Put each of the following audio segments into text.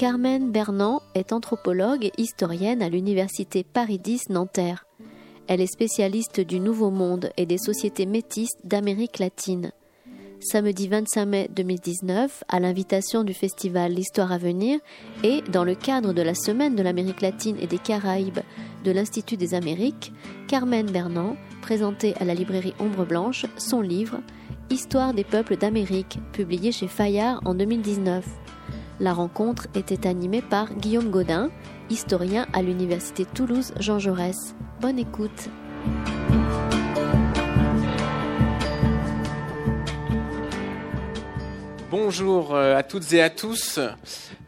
Carmen Bernand est anthropologue et historienne à l'université Paris X Nanterre. Elle est spécialiste du Nouveau Monde et des sociétés métisses d'Amérique latine. Samedi 25 mai 2019, à l'invitation du festival L'Histoire à venir et dans le cadre de la Semaine de l'Amérique latine et des Caraïbes de l'Institut des Amériques, Carmen Bernand présentait à la librairie Ombre Blanche son livre Histoire des peuples d'Amérique, publié chez Fayard en 2019. La rencontre était animée par Guillaume Godin, historien à l'Université Toulouse Jean Jaurès. Bonne écoute. Bonjour euh, à toutes et à tous.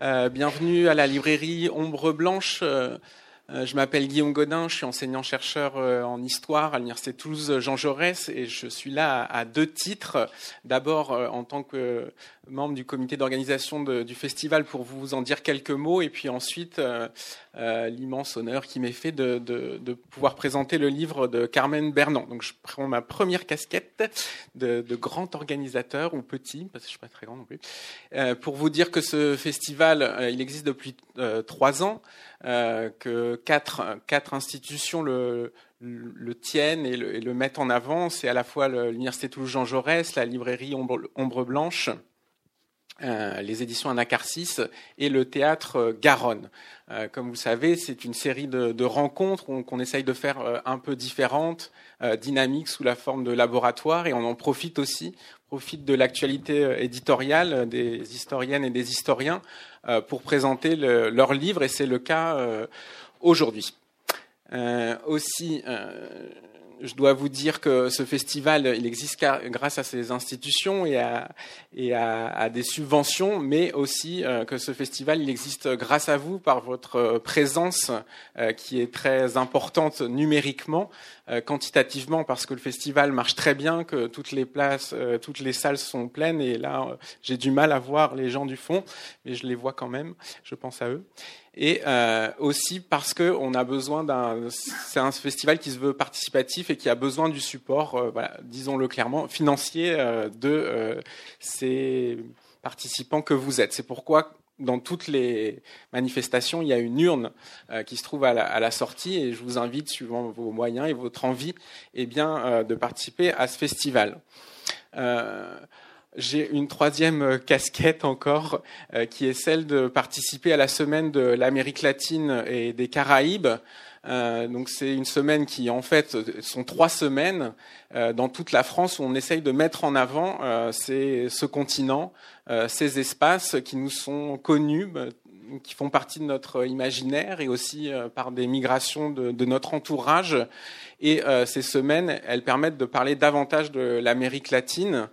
Euh, bienvenue à la librairie Ombre Blanche. Euh, euh, je m'appelle Guillaume Godin, je suis enseignant-chercheur euh, en histoire à l'Université Toulouse Jean Jaurès et je suis là à deux titres. D'abord euh, en tant que membre du comité d'organisation du festival pour vous en dire quelques mots et puis ensuite l'immense honneur qui m'est fait de, pouvoir présenter le livre de Carmen Bernand. Donc je prends ma première casquette de, grand organisateur ou petit, parce que je suis pas très grand non plus, pour vous dire que ce festival, il existe depuis trois ans. Euh, que quatre, quatre institutions le, le tiennent et le, et le, mettent en avant. C'est à la fois l'Université Toulouse Jean Jaurès, la librairie Ombre, Blanche, euh, les éditions Anacarsis et le théâtre Garonne. Euh, comme vous savez, c'est une série de, de rencontres qu'on essaye de faire euh, un peu différentes, euh, dynamiques, sous la forme de laboratoire, et on en profite aussi, profite de l'actualité éditoriale des historiennes et des historiens euh, pour présenter le, leurs livres, et c'est le cas euh, aujourd'hui. Euh, aussi, je dois vous dire que ce festival, il existe grâce à ces institutions et à, et à, à des subventions, mais aussi euh, que ce festival, il existe grâce à vous par votre présence euh, qui est très importante numériquement, euh, quantitativement, parce que le festival marche très bien, que toutes les places, toutes les salles sont pleines, et là, j'ai du mal à voir les gens du fond, mais je les vois quand même, je pense à eux et euh, aussi parce que on a besoin d'un c'est un festival qui se veut participatif et qui a besoin du support euh, voilà, disons-le clairement financier euh, de euh, ces participants que vous êtes c'est pourquoi dans toutes les manifestations, il y a une urne euh, qui se trouve à la, à la, sortie et je vous invite, suivant vos moyens et votre envie, eh bien, de participer à ce festival. J'ai une troisième euh, casquette encore, euh, qui est celle de participer à la semaine de l'Amérique latine et des Caraïbes. Euh, donc c'est une semaine qui en fait sont trois semaines dans toute la France où on essaye de mettre en avant ce continent, ces espaces qui nous sont connus, qui font partie de notre imaginaire et aussi par des migrations de, notre entourage et euh, ces semaines, elles permettent de parler davantage de l'Amérique latine.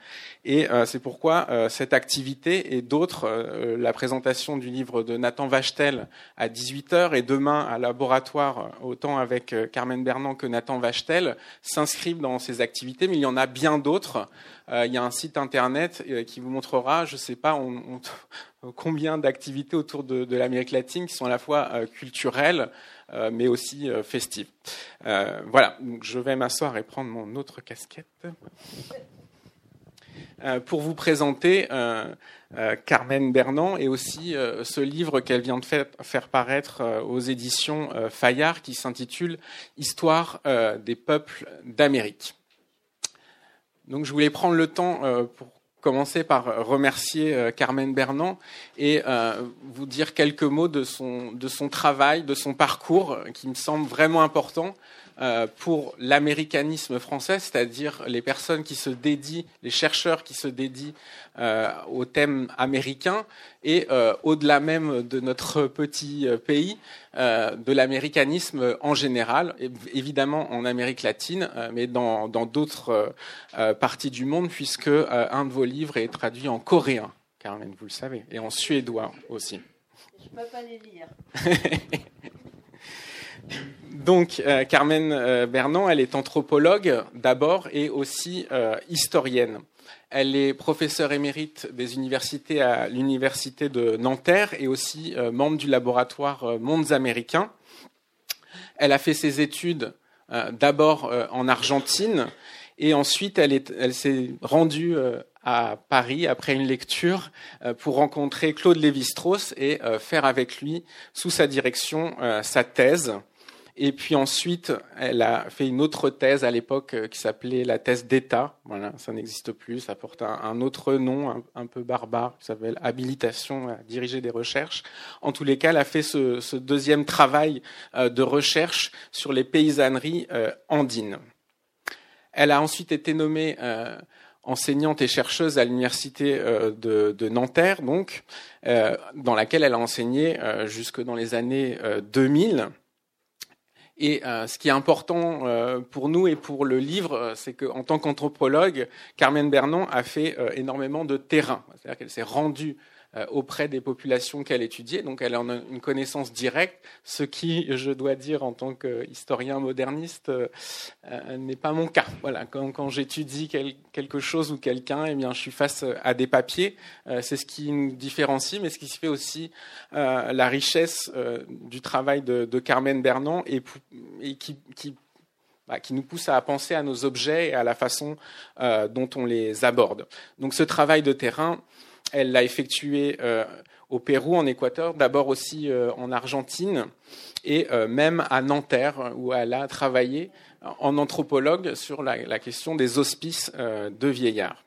Et euh, c'est pourquoi euh, cette activité et d'autres, euh, la présentation du livre de Nathan Vachtel à 18h et demain à laboratoire, autant avec euh, Carmen Bernand que Nathan Vachtel, s'inscrivent dans ces activités. Mais il y en a bien d'autres. Euh, il y a un site internet qui vous montrera, je ne sais pas, combien d'activités autour de, l'Amérique latine qui sont à la fois culturelles, euh, mais aussi euh, festive. Euh, voilà, je vais m'asseoir et prendre mon autre casquette pour vous présenter Carmen Bernand et aussi ce livre qu'elle vient de faire paraître aux éditions Fayard qui s'intitule Histoire des peuples d'Amérique. Donc je voulais prendre le temps pour commencer par remercier euh, Carmen Bernand et euh, vous dire quelques mots de son, de son travail, de son parcours, qui me semble vraiment important. euh, pour l'américanisme français, c'est-à-dire les personnes qui se dédient, les chercheurs qui se dédient euh, au thème américain et euh, au-delà même de notre petit euh, pays, euh, de l'américanisme en général, évidemment en Amérique latine, euh, mais dans d'autres euh, parties du monde, puisque un de vos livres est traduit en coréen, Carmen, vous le savez, et en suédois aussi. Je ne peux pas les lire. Donc, euh, Carmen euh, Bernand, elle est anthropologue d'abord et aussi euh, historienne. Elle est professeure émérite des universités à l'université de Nanterre et aussi euh, membre du laboratoire Mondes américains. Elle a fait ses études d'abord en Argentine et ensuite elle, est, elle s'est rendue à Paris après une lecture pour rencontrer Claude Lévi-Strauss et faire avec lui, sous sa direction, sa thèse et puis ensuite, elle a fait une autre thèse à l'époque euh, qui s'appelait la thèse d'État. Voilà, ça n'existe plus, ça porte un, autre nom un, peu barbare qui s'appelle habilitation à diriger des recherches. En tous les cas, elle a fait ce, deuxième travail euh, de recherche sur les paysanneries euh, andines. Elle a ensuite été nommée enseignante et chercheuse à l'université de, de, Nanterre, donc, dans laquelle elle a enseigné jusque dans les années 2000. Et euh, ce qui est important euh, pour nous et pour le livre, euh, c'est qu'en tant qu'anthropologue, Carmen Bernon a fait énormément de terrain. C'est-à-dire qu'elle s'est rendue auprès des populations qu'elle étudiait. Donc elle en a une connaissance directe, ce qui, je dois dire, en tant qu'historien moderniste, euh, euh, n'est pas mon cas. Voilà, quand, j'étudie quelque chose ou quelqu'un, eh bien, je suis face à des papiers. C'est ce qui nous différencie, mais ce qui fait aussi la richesse du travail de, Carmen Bernan et, bah, qui nous pousse à penser à nos objets et à la façon dont on les aborde. Donc ce travail de terrain, elle l'a effectué euh, au Pérou, en Équateur, d'abord aussi euh, en Argentine et euh, même à Nanterre, où elle a travaillé en anthropologue sur la, question des hospices de vieillards.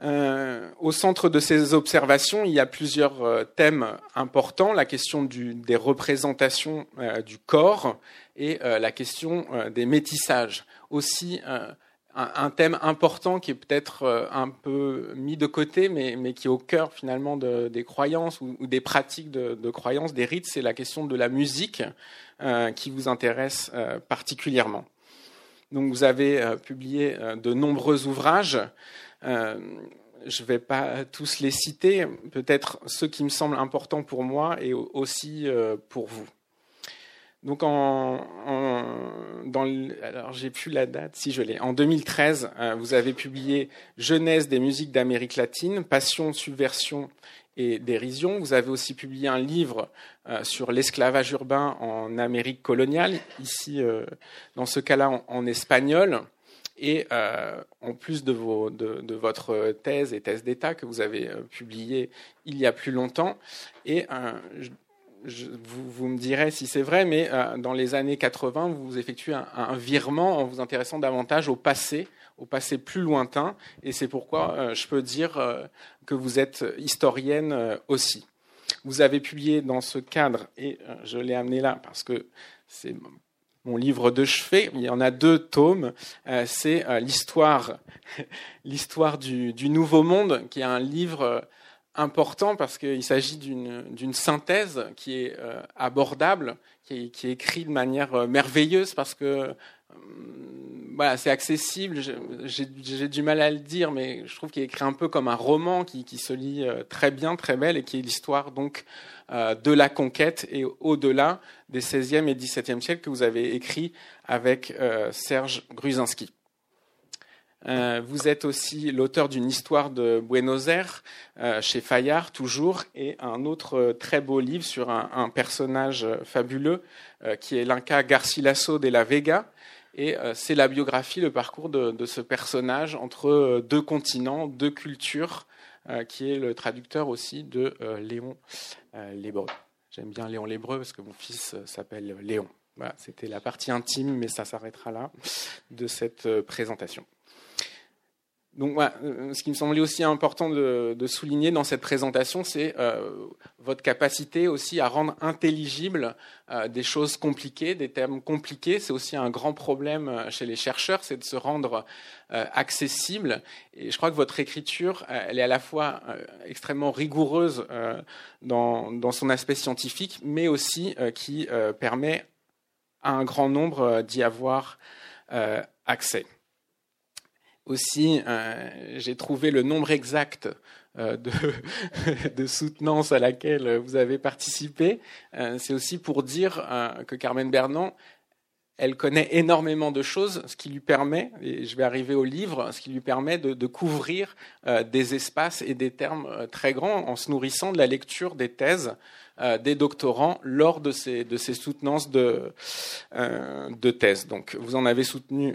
au centre de ces observations, il y a plusieurs thèmes importants la question des représentations du corps et la question des métissages. Aussi un, thème important qui est peut-être euh, un peu mis de côté, mais, qui est au cœur finalement des croyances ou, des pratiques de, croyances, des rites, c'est la question de la musique euh, qui vous intéresse euh, particulièrement. Donc vous avez publié de nombreux ouvrages. je ne vais pas tous les citer, peut-être ceux qui me semblent importants pour moi et aussi pour vous. Donc en, dans alors j'ai plus la date si je l'ai. En 2013, euh, vous avez publié Genèse des musiques d'Amérique latine, Passion, subversion et dérision. Vous avez aussi publié un livre euh, sur l'esclavage urbain en Amérique coloniale, ici euh, dans ce cas-là en, espagnol. Et en plus de, vos, de, votre thèse et thèse d'État que vous avez publiée il y a plus longtemps, et vous, me direz si c'est vrai, mais euh, dans les années 80, vous effectuez un, virement en vous intéressant davantage au passé, au passé plus lointain, et c'est pourquoi euh, je peux dire euh, que vous êtes historienne aussi. Vous avez publié dans ce cadre, et je l'ai amené là parce que c'est mon livre de chevet, il y en a deux tomes, c'est l'histoire, du, Nouveau Monde, qui est un livre important parce qu'il s'agit d'une synthèse qui est euh, abordable, qui est, qui écrite de manière euh, merveilleuse parce que euh, voilà, c'est accessible. J'ai du mal à le dire, mais je trouve qu'il est écrit un peu comme un roman qui, qui se lit très bien, très belle, et qui est l'histoire donc de la conquête et au-delà des 16e et 17e siècles que vous avez écrit avec Serge Gruzinski. Euh, vous êtes aussi l'auteur d'une histoire de Buenos Aires euh, chez Fayard, toujours, et un autre euh, très beau livre sur un, personnage fabuleux qui est l'Inca Garcilaso de la Vega. Et c'est la biographie, le parcours de, ce personnage entre deux continents, deux cultures, qui est le traducteur aussi de Léon Lébreux. J'aime bien Léon Lébreux parce que mon fils s'appelle Léon. C'était la partie intime, mais ça s'arrêtera là de cette présentation. Donc, euh, ce qui me semblait aussi important de, souligner dans cette présentation, c'est euh, votre capacité aussi à rendre intelligible euh, des choses compliquées, des termes compliqués. C'est aussi un grand problème chez les chercheurs, c'est de se rendre accessible. Et je crois que votre écriture, elle est à la fois extrêmement rigoureuse dans, son aspect scientifique, mais aussi qui permet à un grand nombre d'y avoir accès. Aussi, euh, j'ai trouvé le nombre exact euh, de, de soutenances à laquelle vous avez participé. Euh, c'est aussi pour dire que Carmen Bernan, elle connaît énormément de choses, ce qui lui permet, et je vais arriver au livre, ce qui lui permet de, couvrir des espaces et des termes très grands en se nourrissant de la lecture des thèses des doctorants lors de ces, de ces soutenances de, de thèses. Donc, vous en avez soutenu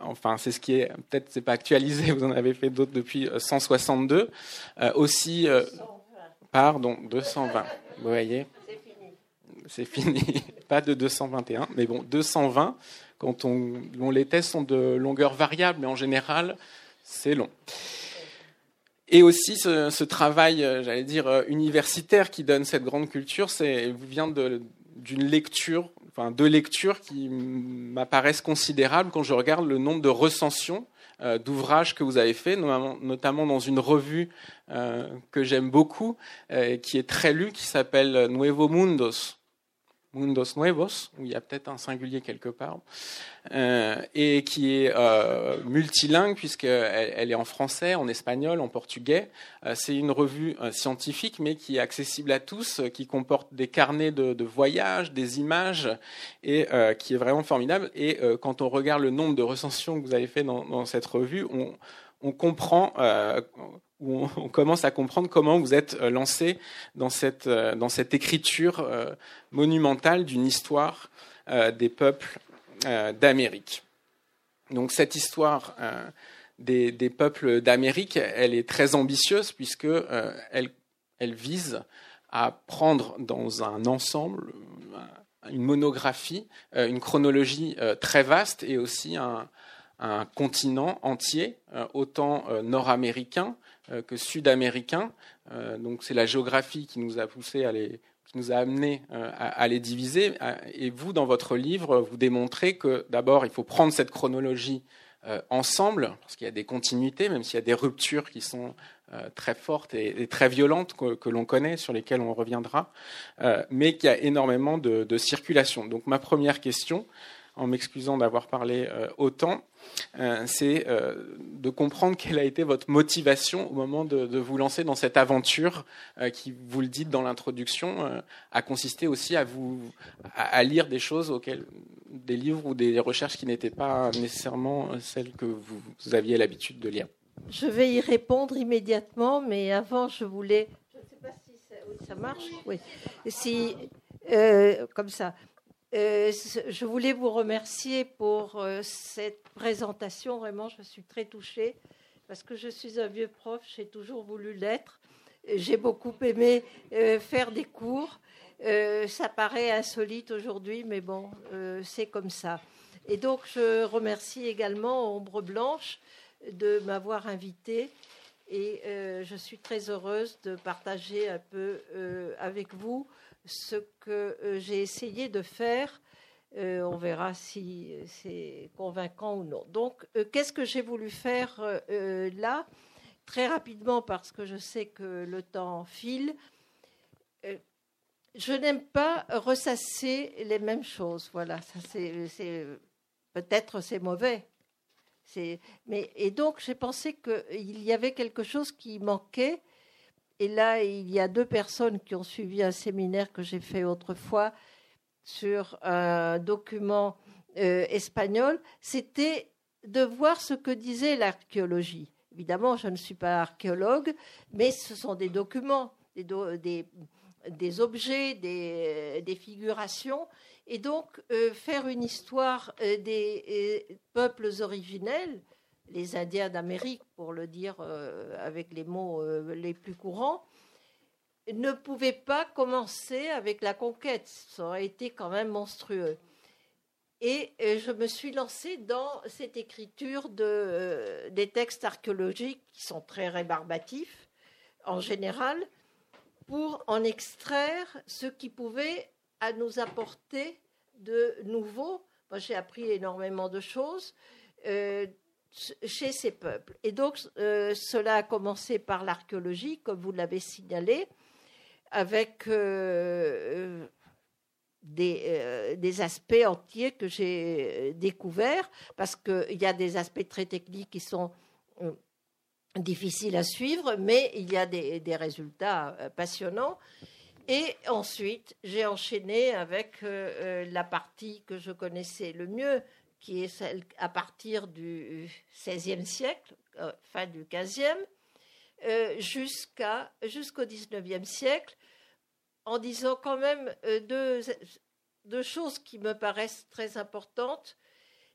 enfin c'est ce qui est peut-être c'est pas actualisé, vous en avez fait d'autres depuis 162, aussi pardon 220, vous voyez, c'est fini, pas de 221, mais bon 220 quand on, les tests sont de longueur variable, mais en général c'est long. Et aussi ce, travail, euh, j'allais dire, euh, universitaire qui donne cette grande culture, c'est vient d'une lecture, deux lectures qui m'apparaissent considérables quand je regarde le nombre de recensions euh, d'ouvrages que vous avez fait, notamment dans une revue que j'aime beaucoup, qui est très lue, qui s'appelle Nuevo Mundos, Mundos Nuevos, où il y a peut-être un singulier quelque part, euh, et qui est euh, multilingue puisqu'elle elle est en français, en espagnol, en portugais. Euh, c'est une revue euh, scientifique, mais qui est accessible à tous, qui comporte des carnets de, de voyage, des images, et qui est vraiment formidable. Et quand on regarde le nombre de recensions que vous avez fait dans, dans cette revue, on, on comprend où on, commence à comprendre comment vous êtes euh, lancé dans cette, euh, écriture euh, monumentale d'une histoire des peuples d'Amérique. Donc cette histoire des, peuples d'Amérique, elle est très ambitieuse puisque elle, vise à prendre dans un ensemble une monographie, une chronologie très vaste et aussi un, continent entier, autant nord-américain que sud-américains. Euh, donc c'est la géographie qui nous a poussé à les, qui euh, à, les diviser. Et vous, dans votre livre, vous démontrez que d'abord, il faut prendre cette chronologie ensemble, parce qu'il y a des continuités, même s'il y a des ruptures qui sont très fortes et, très violentes que, l'on connaît, sur lesquelles on reviendra, mais qu'il y a énormément de, circulation. Donc ma première question, en m'excusant d'avoir parlé autant, euh, c'est euh, de comprendre quelle a été votre motivation au moment de, vous lancer dans cette aventure euh, qui, vous le dites dans l'introduction, a consisté aussi à vous à, lire des choses des livres ou des recherches qui n'étaient pas nécessairement celles que vous, aviez l'habitude de lire. Je vais y répondre immédiatement, mais avant, je voulais. Je ne sais pas si ça, marche. Oui. Si, comme ça. Euh, je voulais vous remercier pour euh, cette présentation. Vraiment, je suis très touchée parce que je suis un vieux prof, j'ai toujours voulu l'être. J'ai beaucoup aimé euh, faire des cours. ça paraît insolite aujourd'hui, mais bon, c'est comme ça. Et donc, je remercie également Ombre Blanche de m'avoir invitée. Et je suis très heureuse de partager un peu avec vous ce que euh, j'ai essayé de faire. Euh, on verra si c'est convaincant ou non. Donc, euh, qu'est-ce que j'ai voulu faire là? Très rapidement, parce que je sais que le temps file. je n'aime pas ressasser les mêmes choses. Voilà, ça c'est, peut-être c'est mauvais. mais, et donc j'ai pensé qu'il y avait quelque chose qui manquait et là, il y a deux personnes qui ont suivi un séminaire que j'ai fait autrefois sur un document euh, espagnol. C'était de voir ce que disait l'archéologie. Évidemment, je ne suis pas archéologue, mais ce sont des documents, des, objets, des, figurations. Et donc, euh, faire une histoire euh, des peuples originels, les Indiens d'Amérique, pour le dire euh, avec les mots euh, les plus courants, ne pouvaient pas commencer avec la conquête. Ça aurait été quand même monstrueux. Et euh, je me suis lancée dans cette écriture de, des textes archéologiques qui sont très rébarbatifs en général, pour en extraire ce qui pouvait à nous apporter de nouveau. Moi, j'ai appris énormément de choses chez ces peuples. Et donc, euh, cela a commencé par l'archéologie, comme vous l'avez signalé, avec euh, des, des, aspects entiers que j'ai découverts, parce qu'il y a des aspects très techniques qui sont euh, difficiles à suivre, mais il y a des résultats passionnants. Et ensuite, j'ai enchaîné avec la partie que je connaissais le mieux, qui est celle à partir du XVIe siècle, euh, fin du XVe, euh, jusqu'à, jusqu'au XIXe siècle, en disant quand même euh, deux, deux, choses qui me paraissent très importantes.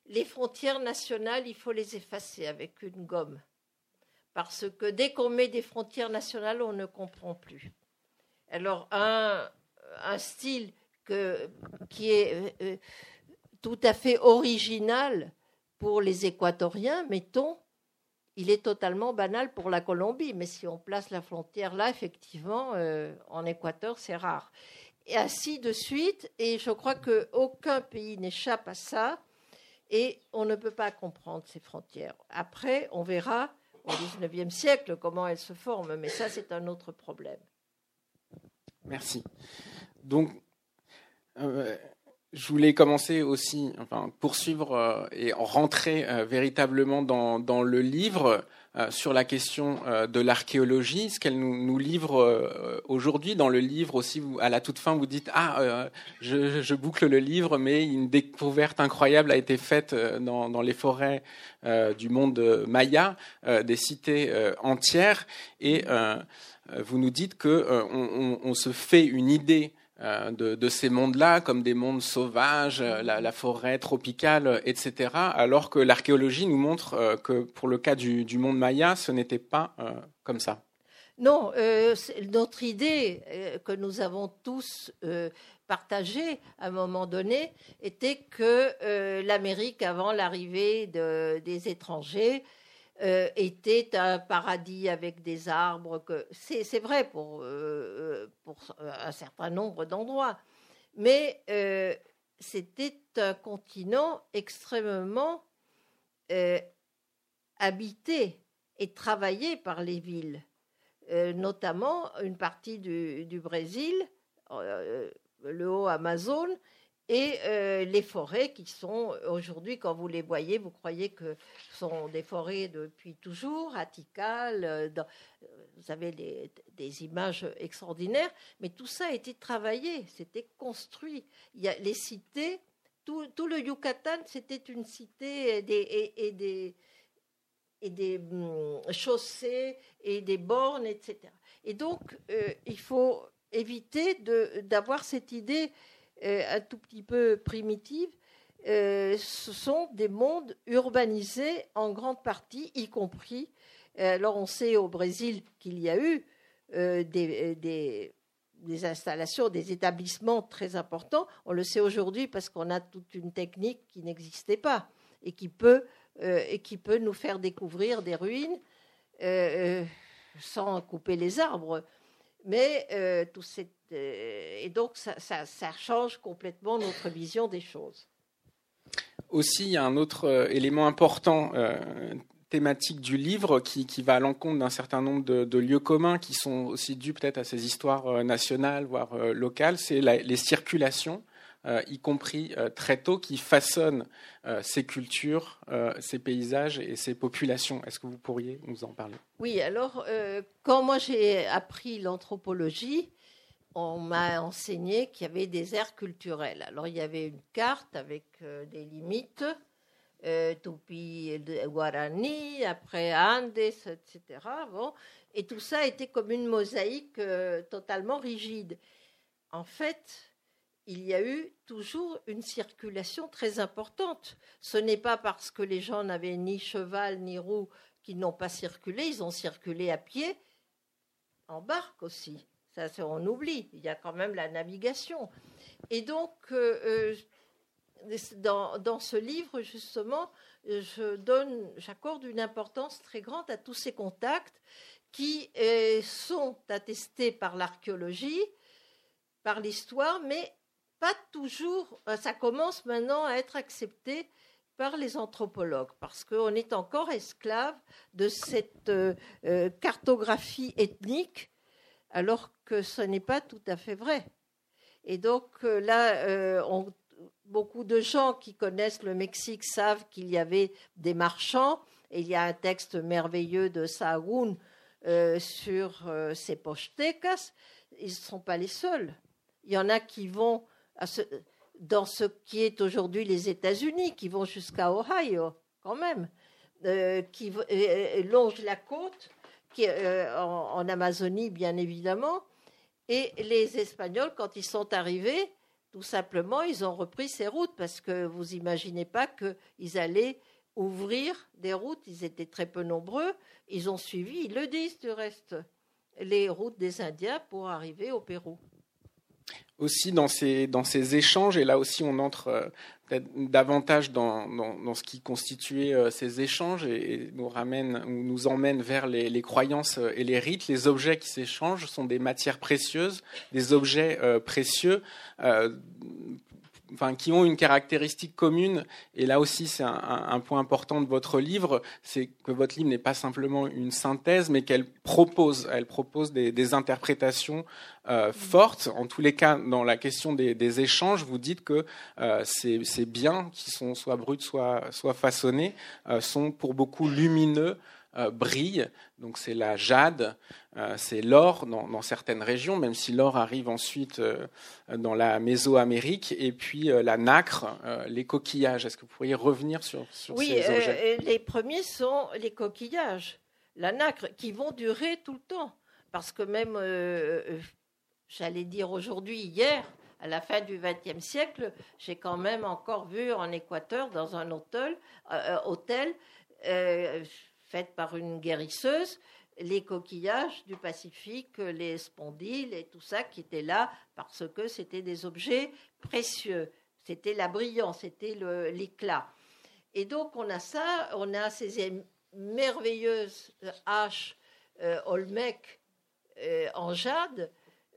les frontières nationales, il faut les effacer avec une gomme. Parce que dès qu'on met des frontières nationales, on ne comprend plus. Alors, un, style qui est tout à fait original pour les Équatoriens, mettons, il est totalement banal pour la Colombie. Mais si on place la frontière là, effectivement, euh, en Équateur, c'est rare. Et ainsi de suite. Et je crois qu'aucun pays n'échappe à ça. Et on ne peut pas comprendre ces frontières. Après, on verra au XIXe siècle comment elles se forment. Mais ça, c'est un autre problème. Merci. Donc, euh, je voulais commencer aussi, enfin, poursuivre euh, et rentrer euh, véritablement dans, dans, le livre euh, sur la question de l'archéologie, ce qu'elle nous, nous, livre aujourd'hui. Dans le livre aussi, à la toute fin, vous dites Ah, je, je, boucle le livre, mais une découverte incroyable a été faite dans, dans les forêts du monde maya, des cités entières, et vous nous dites que on, on, se fait une idée euh, de, ces mondes-là, comme des mondes sauvages, euh, la, forêt tropicale, etc., alors que l'archéologie nous montre euh, que pour le cas du, monde maya, ce n'était pas comme ça. Non, notre idée que nous avons tous partagée à un moment donné était que l'Amérique, avant l'arrivée des étrangers, euh, était un paradis avec des arbres. Que c'est vrai pour, euh, pour un certain nombre d'endroits, mais euh, c'était un continent extrêmement habité et travaillé par les villes, notamment une partie du, du Brésil, le haut Amazon, et euh, les forêts qui sont aujourd'hui, quand vous les voyez, vous croyez que sont des forêts depuis toujours, à euh, euh, vous avez des, images extraordinaires, mais tout ça a été travaillé, c'était construit. Il y a les cités, tout, le Yucatan, c'était une cité et des, et, des, et des hum, chaussées et des bornes, etc. Et donc, il faut éviter d'avoir cette idée un tout petit peu primitive, euh, ce sont des mondes urbanisés en grande partie, y compris. Euh, alors on sait au Brésil qu'il y a eu des, des, installations, des établissements très importants. On le sait aujourd'hui parce qu'on a toute une technique qui n'existait pas et qui peut, et qui peut nous faire découvrir des ruines sans couper les arbres. Mais tout, cette, euh, et donc, ça, change complètement notre vision des choses. Aussi, il y a un autre euh, élément important euh, thématique du livre qui, va à l'encontre d'un certain nombre de, lieux communs qui sont aussi dus peut-être à ces histoires nationales, voire locales, c'est les circulations. Y compris très tôt, qui façonnent ces cultures, ces paysages et ces populations. Est-ce que vous pourriez nous en parler? Oui, alors, quand moi j'ai appris l'anthropologie, on m'a enseigné qu'il y avait des aires culturelles. Alors il y avait une carte avec euh, des limites, euh, Tupi, Guarani, après Andes, etc. Bon, et tout ça était comme une mosaïque euh, totalement rigide. En fait, il y a eu toujours une circulation très importante. Ce n'est pas parce que les gens n'avaient ni cheval ni roue qu'ils n'ont pas circulé, ils ont circulé à pied, en barque aussi. Ça, on oublie. Il y a quand même la navigation. Et donc, euh, euh, dans, ce livre, justement, j'accorde une importance très grande à tous ces contacts qui euh, sont attestés par l'archéologie, par l'histoire, mais pas toujours. Ça commence maintenant à être accepté par les anthropologues, parce qu'on est encore esclave de cette cartographie ethnique alors que ce n'est pas tout à fait vrai. Et donc euh, là, euh, beaucoup de gens qui connaissent le Mexique savent qu'il y avait des marchands. Et il y a un texte merveilleux de Sahagún euh, sur ces pochtecas. Ils ne sont pas les seuls. Il y en a qui vont dans ce qui est aujourd'hui les États-Unis, qui vont jusqu'à Ohio, quand même, qui longent la côte euh, en, Amazonie, bien évidemment. Et les Espagnols, quand ils sont arrivés, Tout simplement, ils ont repris ces routes parce que vous imaginez pas qu'ils allaient ouvrir des routes. Ils étaient très peu nombreux. Ils ont suivi, ils le disent du reste, les routes des Indiens pour arriver au Pérou aussi dans ces, dans ces échanges, et là aussi on entre euh, davantage dans, dans, ce qui constituait euh, ces échanges et, nous ramène, nous emmène vers les, les, croyances euh, et les rites. Les objets qui s'échangent sont des matières précieuses, des objets précieux enfin, qui ont une caractéristique commune. Et là aussi, c'est un, point important de votre livre, c'est que votre livre n'est pas simplement une synthèse, mais qu'elle propose, elle propose des, interprétations euh, fortes. En tous les cas, dans la question des, échanges, vous dites que euh, ces, biens qui sont soit bruts, soit, soit façonnés, euh, sont pour beaucoup lumineux, euh, brille. Donc c'est la jade, euh, c'est l'or dans, certaines régions, même si l'or arrive ensuite euh, dans la Mésoamérique, et puis la nacre, les coquillages. Est-ce que vous pourriez revenir sur, sur oui, ces objets? Oui, les premiers sont les coquillages, la nacre, qui vont durer tout le temps. Parce que même, j'allais dire aujourd'hui, hier, à la fin du XXe siècle, j'ai quand même encore vu en Équateur, dans un hôtel, hôtel par une guérisseuse, les coquillages du Pacifique, les spondyles et tout ça qui étaient là parce que c'était des objets précieux. C'était la brillance, c'était l'éclat. Et donc on a ça, on a ces merveilleuses haches euh, Olmec euh, en jade,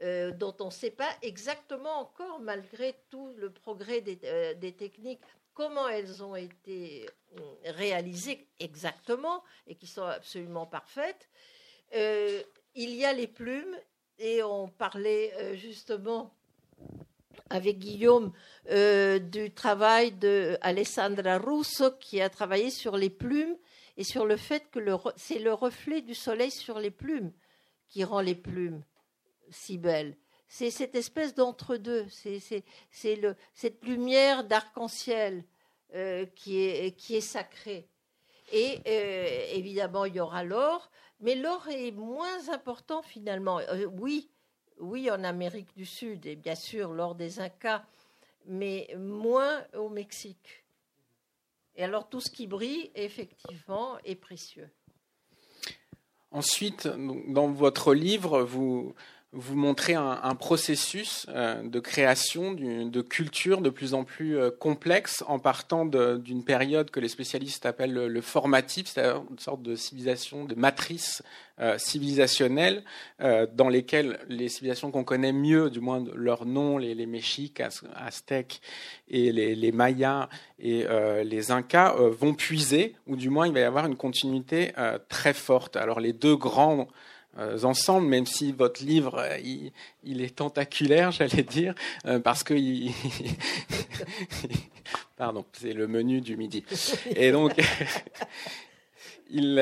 euh, dont on ne sait pas exactement encore, malgré tout le progrès des techniques, comment elles ont été euh, réalisées exactement et qui sont absolument parfaites. Euh, il y a les plumes et on parlait euh, justement avec Guillaume du travail de Alessandra Russo qui a travaillé sur les plumes et sur le fait que c'est le reflet du soleil sur les plumes qui rend les plumes si belles c'est cette espèce d'entre-deux, c'est cette lumière d'arc-en-ciel euh, qui, est, sacrée. Et euh, évidemment, il y aura l'or, mais l'or est moins important finalement. Euh, oui, oui, en Amérique du Sud, et bien sûr l'or des Incas, mais moins au Mexique. Et alors tout ce qui brille, effectivement, est précieux. Ensuite, dans votre livre, vous, vous montrez un, processus euh, de création de culture de plus en plus euh, complexe en partant d'une période que les spécialistes appellent le, formatif, c'est-à-dire une sorte de civilisation, de matrice euh, civilisationnelle dans lesquelles les civilisations qu'on connaît mieux, du moins leur nom, les, les Aztèques et les, les Mayas et les Incas vont puiser, ou du moins il va y avoir une continuité très forte. Alors les deux grands ensemble, même si votre livre, euh, il, est tentaculaire, j'allais dire, euh, parce que pardon, c'est le menu du midi. Et donc, il,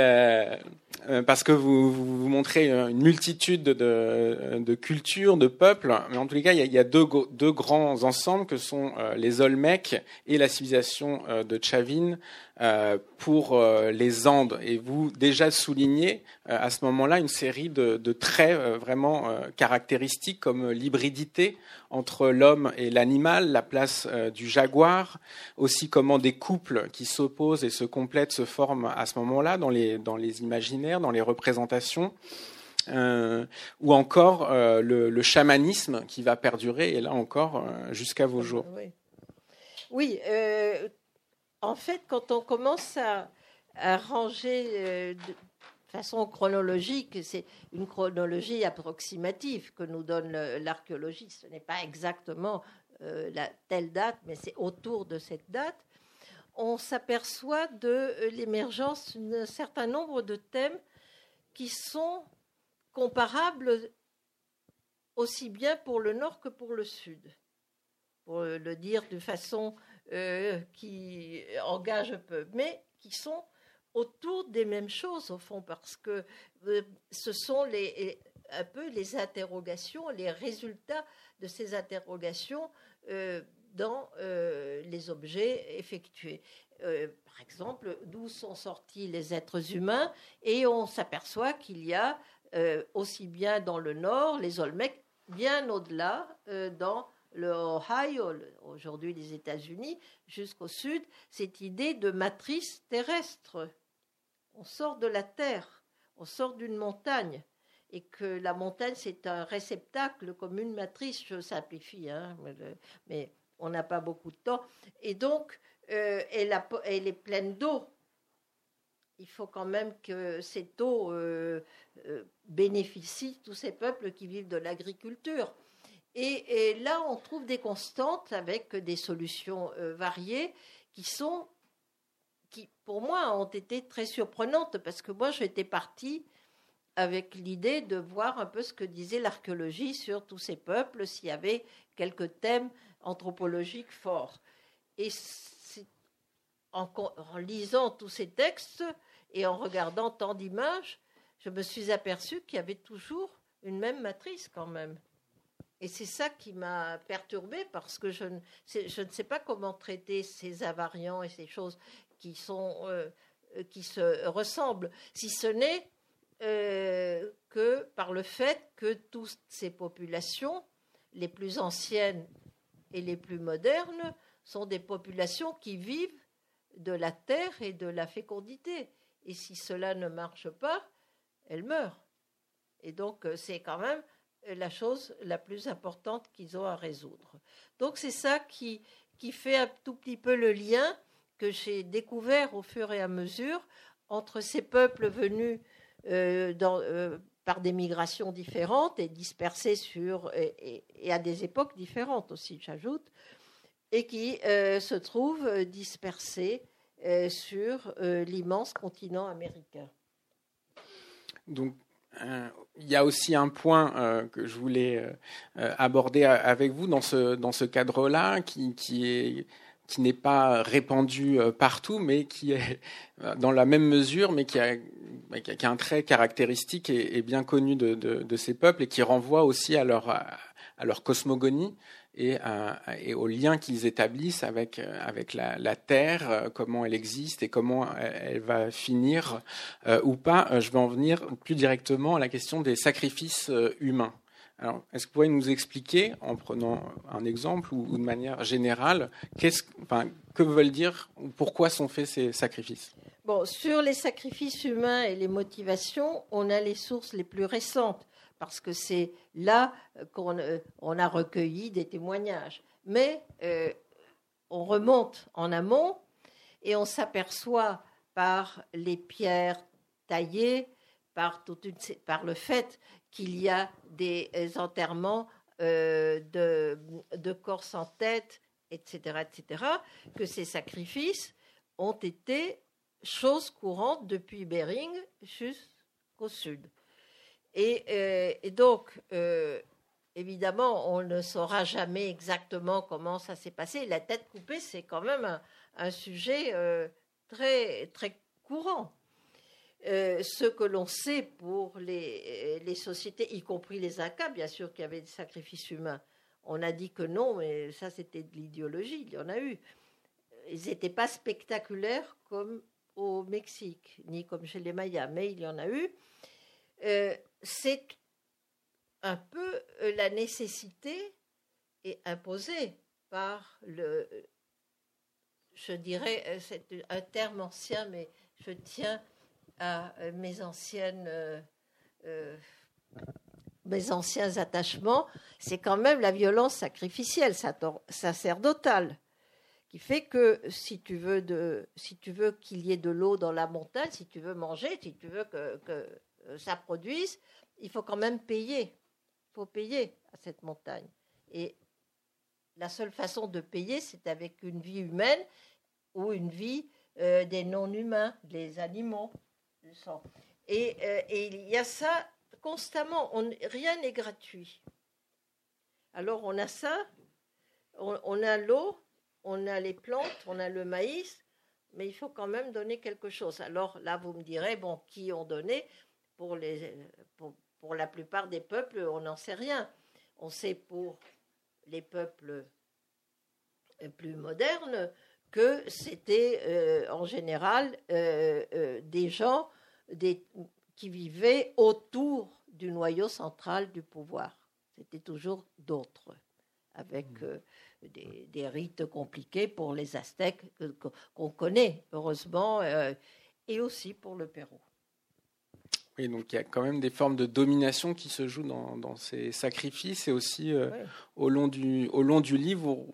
parce que vous, vous, montrez une multitude de, de, cultures, de peuples, mais en tous les cas, il y a, il y a deux, deux, grands ensembles que sont les Olmecs et la civilisation de Chavin, euh, pour euh, les Andes. Et vous déjà soulignez euh, à ce moment-là une série de, de traits vraiment caractéristiques comme l'hybridité entre l'homme et l'animal, la place du jaguar, aussi comment des couples qui s'opposent et se complètent se forment à ce moment-là dans les, dans les imaginaires, dans les représentations. Euh, ou encore euh, le, chamanisme qui va perdurer, et là encore, euh, jusqu'à vos jours. Oui, en fait, quand on commence à, ranger euh, de façon chronologique, c'est une chronologie approximative que nous donne l'archéologie. Ce n'est pas exactement la telle date, mais c'est autour de cette date. On s'aperçoit de euh, l'émergence d'un certain nombre de thèmes qui sont comparables aussi bien pour le nord que pour le sud. Pour le dire de façon euh, qui engagent peu, mais qui sont autour des mêmes choses au fond, parce que euh, ce sont les, un peu les interrogations, les résultats de ces interrogations euh, dans les objets effectués. par exemple, d'où sont sortis les êtres humains, et on s'aperçoit qu'il y a aussi bien dans le nord les Olmecs, bien au-delà dans le Ohio, aujourd'hui les États-Unis, jusqu'au sud, cette idée de matrice terrestre. On sort de la terre, on sort d'une montagne, et que la montagne c'est un réceptacle comme une matrice, je simplifie, hein, mais, on n'a pas beaucoup de temps, et donc euh, elle, est pleine d'eau il faut quand même que cette eau euh, euh, bénéficie tous ces peuples qui vivent de l'agriculture. Et, là, on trouve des constantes avec des solutions euh, variées qui sont, qui pour moi ont été très surprenantes parce que moi, j'étais partie avec l'idée de voir un peu ce que disait l'archéologie sur tous ces peuples, s'il y avait quelques thèmes anthropologiques forts. Et en, en lisant tous ces textes, et en regardant tant d'images, je me suis aperçue qu'il y avait toujours une même matrice quand même. Et c'est ça qui m'a perturbée parce que je ne, je ne, sais pas comment traiter ces invariants et ces choses qui, sont, euh, qui se ressemblent, si ce n'est euh, que par le fait que toutes ces populations, les plus anciennes et les plus modernes, sont des populations qui vivent de la terre et de la fécondité. Et si cela ne marche pas, elle meurt. Et donc, euh, c'est quand même la chose la plus importante qu'ils ont à résoudre. Donc, c'est ça qui, qui fait un tout petit peu le lien que j'ai découvert au fur et à mesure entre ces peuples venus euh, dans, euh, par des migrations différentes et dispersés sur et, à des époques différentes aussi, j'ajoute, et qui se trouvent euh, sur euh, l'immense continent américain. Donc, euh, il y a aussi un point que je voulais aborder avec vous dans ce, dans ce cadre-là, qui, qui est qui n'est pas répandu partout, mais qui est dans la même mesure, mais qui a, qui a un trait caractéristique et, bien connu de, de, de, ces peuples et qui renvoie aussi à leur, à leur cosmogonie et, euh, et aux liens qu'ils établissent avec, euh, avec la, Terre, euh, comment elle existe et comment elle, va finir ou pas. je vais en venir plus directement à la question des sacrifices humains. Alors, est-ce que vous pouvez nous expliquer, en prenant un exemple ou, de manière générale, que veulent dire ou pourquoi sont faits ces sacrifices? Bon, sur les sacrifices humains et les motivations, on a les sources les plus récentes parce que c'est là qu'on euh, a recueilli des témoignages. Mais euh, on remonte en amont et on s'aperçoit par les pierres taillées, par, le fait qu'il y a des enterrements euh, de, de, corps sans tête, etc., etc., que ces sacrifices ont été chose courante depuis Bering jusqu'au sud. Euh, et, donc, euh, évidemment, on ne saura jamais exactement comment ça s'est passé. La tête coupée, c'est quand même un, sujet euh, très, très courant. Ce que l'on sait pour les, les, sociétés, y compris les Incas, bien sûr qu'il y avait des sacrifices humains. On a dit que non, mais ça c'était de l'idéologie, il y en a eu. Ils n'étaient pas spectaculaires comme au Mexique, ni comme chez les Mayas, mais il y en a eu c'est un peu euh, la nécessité et imposée par le, je dirais, euh, c'est un terme ancien, mais je tiens à euh, mes anciennes, mes anciens attachements, c'est quand même la violence sacrificielle, sacerdotale, qui fait que si tu veux de, si tu veux qu'il y ait de l'eau dans la montagne, si tu veux manger, si tu veux que, euh, ça produise, il faut quand même payer. Il faut payer à cette montagne. Et la seule façon de payer, c'est avec une vie humaine ou une vie euh, des non-humains, des animaux. Et, euh, et, il y a ça constamment. rien n'est gratuit. Alors on a ça, on, a l'eau, on a les plantes, on a le maïs, mais il faut quand même donner quelque chose. Alors là, vous me direz, bon, qui ont donné? Pour, la plupart des peuples, on n'en sait rien. On sait pour les peuples plus modernes que c'était euh, en général euh, euh, des gens des, qui vivaient autour du noyau central du pouvoir. C'était toujours d'autres. avec des, rites compliqués pour les Aztèques qu'on connaît, heureusement, et aussi pour le Pérou. Oui, donc il y a quand même des formes de domination qui se jouent dans, ces sacrifices et aussi au, long du, au long du livre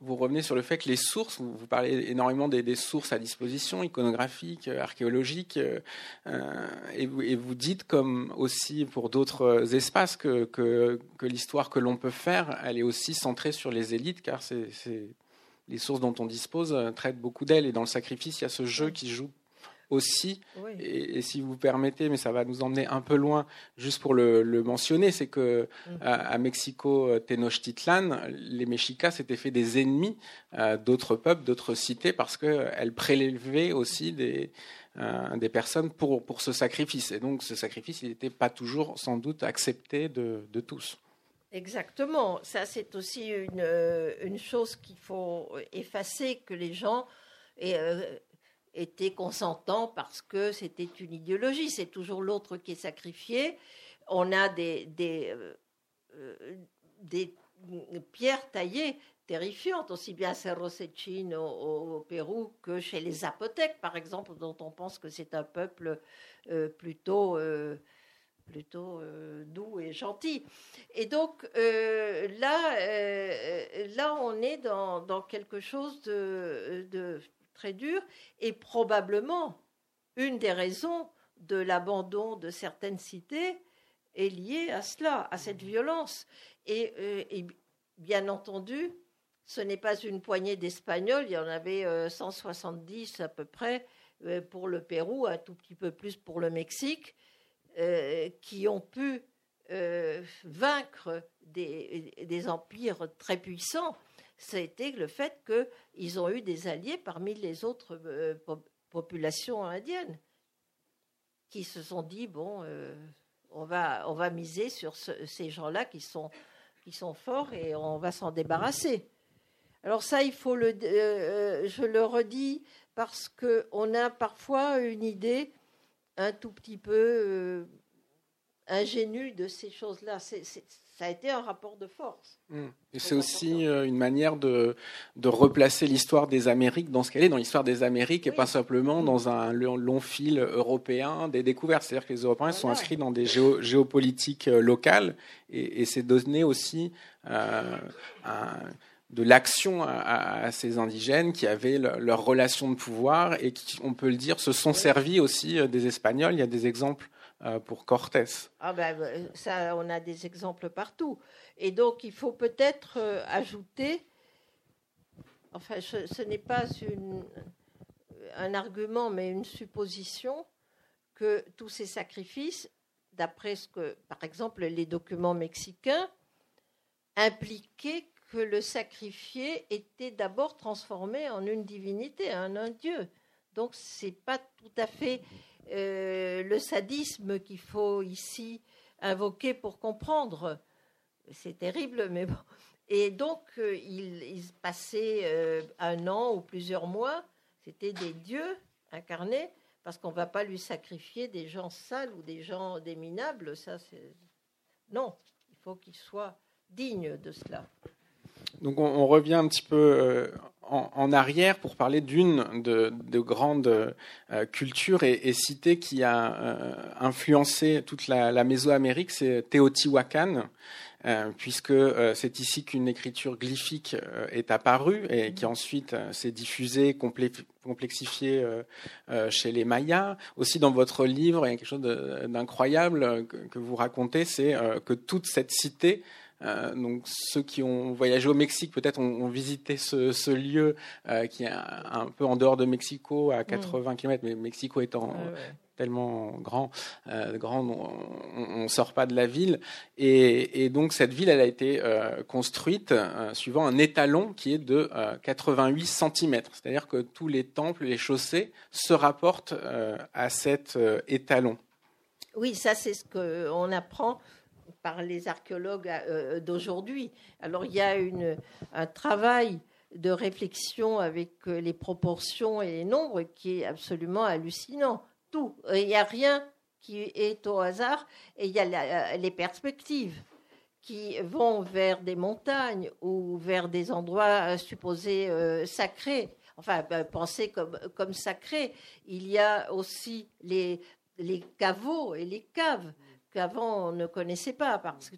vous revenez sur le fait que les sources, vous, parlez énormément des, sources à disposition, iconographiques, euh, archéologiques, euh, euh, et, vous, dites, comme aussi pour d'autres espaces, que, que, l'histoire que l'on peut faire, elle est aussi centrée sur les élites, car c'est, les sources dont on dispose traitent beaucoup d'elles, et dans le sacrifice, il y a ce jeu qui joue aussi. Et, si vous permettez, mais ça va nous emmener un peu loin, juste pour le, mentionner, c'est que mm. à, Mexico euh, Tenochtitlan, les Mexicas s'étaient fait des ennemis euh, d'autres peuples, d'autres cités, parce qu'elles prélevaient aussi des, euh, des personnes pour, pour ce sacrifice. Et donc ce sacrifice, il n'était pas toujours sans doute accepté de, de tous. Exactement. Ça, c'est aussi une, une chose qu'il faut effacer, que les gens et, était consentant parce que c'était une idéologie. C'est toujours l'autre qui est sacrifié. On a des, des, euh, euh, des pierres taillées terrifiantes, aussi bien à Cerro Sechin au, Pérou que chez les Zapotèques, par exemple, dont on pense que c'est un peuple euh, plutôt, plutôt doux et gentil. Et donc là, là, on est dans, dans quelque chose de, de très dur, et probablement une des raisons de l'abandon de certaines cités est liée à cela, à cette violence. Et, euh, bien entendu, ce n'est pas une poignée d'Espagnols, il y en avait 170 euh, à peu près euh, pour le Pérou, un tout petit peu plus pour le Mexique, qui ont pu vaincre des, empires très puissants c'était le fait qu'ils ont eu des alliés parmi les autres euh, populations indiennes qui se sont dit bon, euh, on, va, on va miser sur ces gens-là qui sont, qui sont forts et on va s'en débarrasser. Alors ça, il faut le, euh, je le redis parce qu'on a parfois une idée un tout petit peu ingénue de ces choses-là ça a été un rapport de force. Et c'est aussi euh, une manière de, de replacer l'histoire des Amériques dans ce qu'elle est, dans l'histoire des Amériques, et pas simplement dans un long, fil européen des découvertes. C'est-à-dire que les Européens sont inscrits dans des géopolitiques euh, locales, et, c'est donné aussi euh, de l'action à, ces indigènes qui avaient leur relation de pouvoir et qui, on peut le dire, se sont servis aussi des Espagnols. Il y a des exemples pour Cortés. Ah ben, euh, ça, on a des exemples partout. Et donc, il faut peut-être euh, ajouter, enfin, ce, n'est pas un argument, mais une supposition, que tous ces sacrifices, d'après ce que, par exemple, les documents mexicains, impliquaient que le sacrifié était d'abord transformé en une divinité, en un dieu. Donc, c'est pas tout à fait euh, le sadisme qu'il faut ici invoquer pour comprendre. C'est terrible, mais bon. Et donc, euh, il, passait euh, un an ou plusieurs mois, c'était des dieux incarnés, parce qu'on ne va pas lui sacrifier des gens sales ou des gens déminables. Ça, c'est... Non, il faut qu'il soit digne de cela. Donc on, revient un petit peu euh, en, arrière pour parler d'une de, grandes euh, cultures et, cités qui a euh, influencé toute la, Mésoamérique, c'est Teotihuacan. puisque c'est ici qu'une écriture glyphique est apparue et qui ensuite s'est diffusée, complexifiée chez les Mayas. Aussi dans votre livre, il y a quelque chose d'incroyable que, vous racontez, c'est que toute cette cité euh, donc ceux qui ont voyagé au Mexique peut-être ont, visité ce, lieu euh, qui est un, peu en dehors de Mexico, à 80 mm. km, mais Mexico étant tellement grand, euh, grand on ne sort pas de la ville. Et, donc cette ville, elle a été construite suivant un étalon qui est de 88 cm. C'est-à-dire que tous les temples, les chaussées se rapportent à cet étalon. Oui, ça c'est ce qu'on apprend par les archéologues euh, d'aujourd'hui. Alors il y a un travail de réflexion avec euh, les proportions et les nombres qui est absolument hallucinant. Tout. Il n'y a rien qui est au hasard et il y a les perspectives. qui vont vers des montagnes ou vers des endroits supposés sacrés, enfin ben, pensés comme, comme sacrés. Il y a aussi les, les caveaux et les caves qu'avant on ne connaissait pas. Parce que,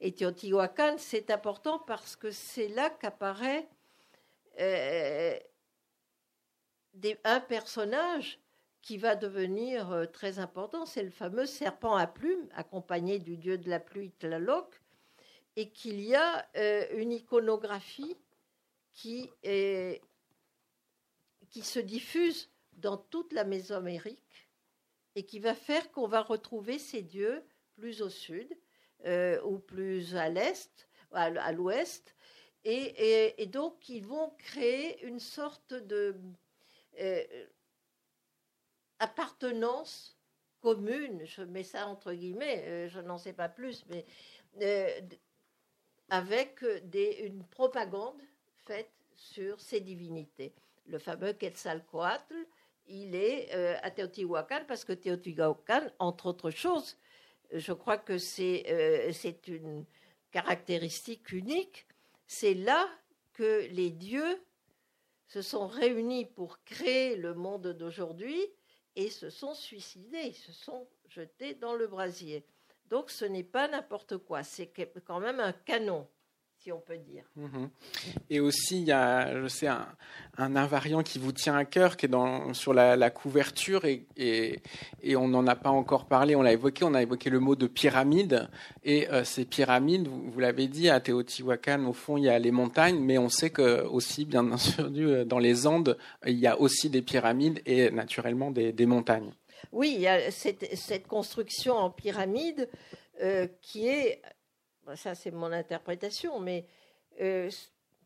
et Teotihuacan, c'est important parce que c'est là qu'apparaît euh, un personnage qui va devenir euh, très important, c'est le fameux serpent à plumes, accompagné du dieu de la pluie Tlaloc, et qu'il y a euh, une iconographie qui, qui se diffuse dans toute la Mésoamérique et qui va faire qu'on va retrouver ces dieux plus au sud ou plus à l'est, à l'ouest, et, donc, ils vont créer une sorte de euh, appartenance commune, je mets ça entre guillemets, euh, je n'en sais pas plus, mais euh, avec une propagande faite sur ces divinités. Le fameux Quetzalcoatl, il est à Teotihuacan parce que Teotihuacan, entre autres choses, je crois que c'est une caractéristique unique, c'est là que les dieux se sont réunis pour créer le monde d'aujourd'hui et se sont suicidés, se sont jetés dans le brasier. Donc ce n'est pas n'importe quoi, c'est quand même un canon si on peut dire. Mhm. Et aussi, il y a, je sais, un, invariant qui vous tient à cœur, qui est dans, sur la, couverture, et, et, on n'en a pas encore parlé, on l'a évoqué, on a évoqué le mot de pyramide, et euh, ces pyramides, vous, l'avez dit, à Teotihuacan, au fond, il y a les montagnes, mais on sait que aussi, bien entendu, euh, dans les Andes, il y a aussi des pyramides et naturellement des, montagnes. Oui, il y a cette, cette construction en pyramide euh, qui est ça c'est mon interprétation, mais euh,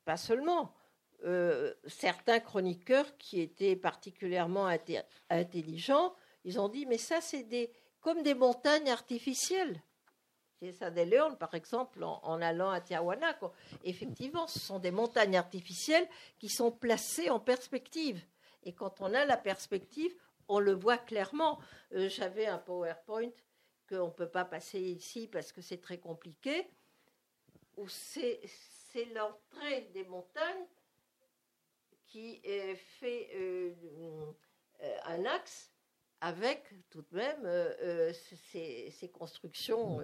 pas seulement. Euh, certains chroniqueurs qui étaient particulièrement intelligents, ils ont dit mais ça c'est des comme des montagnes artificielles. C'est ça des Léon, par exemple, en, allant à Tijuana. Effectivement, ce sont des montagnes artificielles qui sont placées en perspective. Et quand on a la perspective, on le voit clairement. Euh, j'avais un PowerPoint qu'on ne peut pas passer ici parce que c'est très compliqué, où c'est l'entrée des montagnes qui fait euh, euh, un axe avec tout de même euh, ces, constructions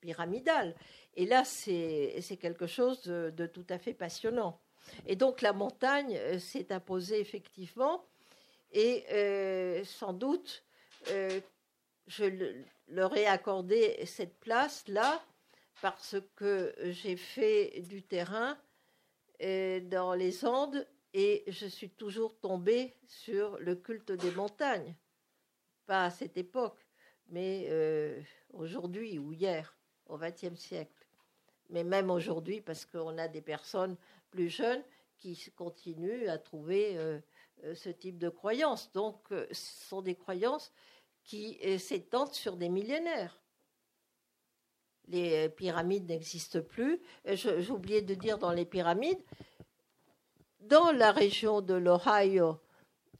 pyramidales. Et là, c'est quelque chose de, tout à fait passionnant. Et donc la montagne s'est imposée effectivement, et sans doute, je leur ai accordé cette place-là parce que j'ai fait du terrain euh, dans les Andes et je suis toujours tombée sur le culte des montagnes. Pas à cette époque, mais euh, aujourd'hui ou hier, au XXe siècle. Mais même aujourd'hui, parce qu'on a des personnes plus jeunes qui continuent à trouver euh, ce type de croyances. Donc, ce sont des croyances qui s'étendent sur des millénaires. Les pyramides n'existent plus. J'ai oublié de dire dans les pyramides, dans la région de l'Ohio,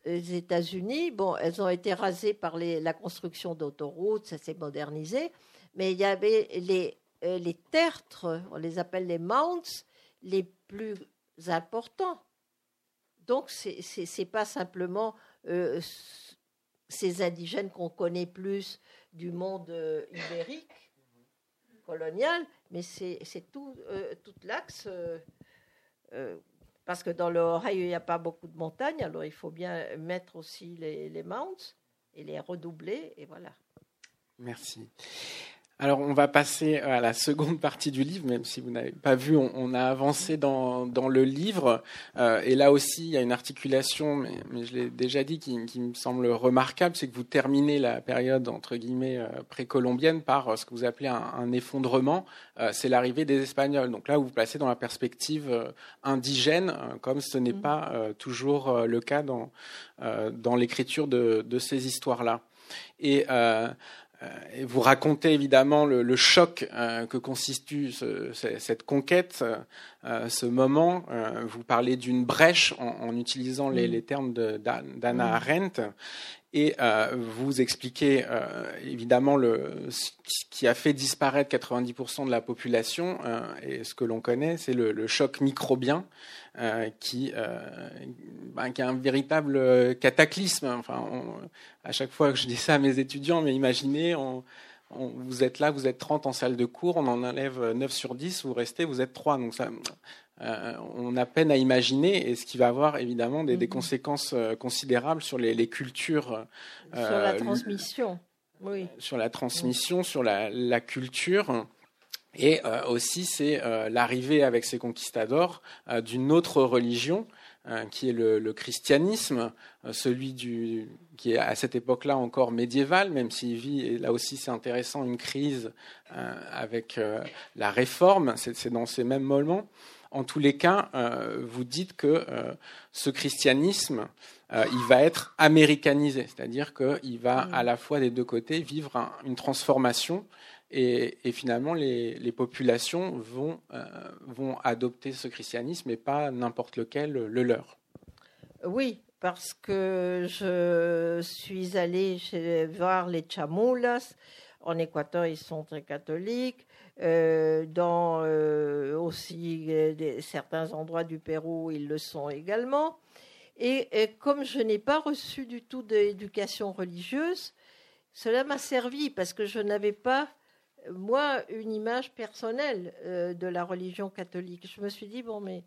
les États-Unis, bon, elles ont été rasées par la construction d'autoroutes, ça s'est modernisé, mais il y avait les, euh, les tertres, on les appelle les mounts, les plus importants. Donc, ce n'est pas simplement euh, ces indigènes qu'on connaît plus du monde euh, ibérique colonial, mais c'est tout, euh, tout l'axe. Euh, parce que dans le Ohio, il n'y a pas beaucoup de montagnes, alors il faut bien mettre aussi les, les mounts et les redoubler, et voilà. Merci. Alors, on va passer à la seconde partie du livre, même si vous n'avez pas vu, on, a avancé dans, dans le livre. Euh, et là aussi, il y a une articulation, mais, mais je l'ai déjà dit, qui, qui, me semble remarquable, c'est que vous terminez la période, entre guillemets, euh, précolombienne par euh, ce que vous appelez un, un effondrement. C'est l'arrivée des Espagnols. Donc là, vous vous placez dans la perspective indigène, comme ce n'est mmh. pas toujours le cas dans, dans l'écriture de, de, ces histoires-là. Et et vous racontez évidemment le, choc euh, que constitue cette conquête, euh, ce moment. Euh, vous parlez d'une brèche en, utilisant les, mm. termes d'Anna mm. Arendt. Et vous expliquez évidemment le, ce qui a fait disparaître 90% de la population, et ce que l'on connaît, c'est le, choc microbien, qui, ben, qui est un véritable cataclysme. Enfin, à chaque fois que je dis ça à mes étudiants, mais imaginez, vous êtes là, vous êtes 30 en salle de cours, on en enlève 9 sur 10, vous restez, vous êtes 3. Donc ça, euh, on a peine à imaginer, et ce qui va avoir évidemment des, mhm. conséquences euh, considérables sur les, cultures. Euh, sur la transmission, oui. Sur la transmission, sur la, culture. Et aussi, c'est l'arrivée avec ces conquistadors d'une autre religion qui est le, christianisme, celui du, qui est à cette époque-là encore médiéval, même s'il vit, et là aussi c'est intéressant, une crise avec la réforme, c'est dans ces mêmes moments. En tous les cas, vous dites que ce christianisme, il va être américanisé, c'est-à-dire qu'il va mm. à la fois des deux côtés vivre une transformation et, finalement, les, populations vont, euh, vont adopter ce christianisme et pas n'importe lequel le leur. Oui, parce que je suis allée voir les chamoulas. En Équateur, ils sont très catholiques. Euh, dans euh, aussi certains endroits du Pérou, ils le sont également. et comme je n'ai pas reçu du tout d'éducation religieuse, cela m'a servi parce que je n'avais pas moi, une image personnelle euh, de la religion catholique. Je me suis dit, bon, mais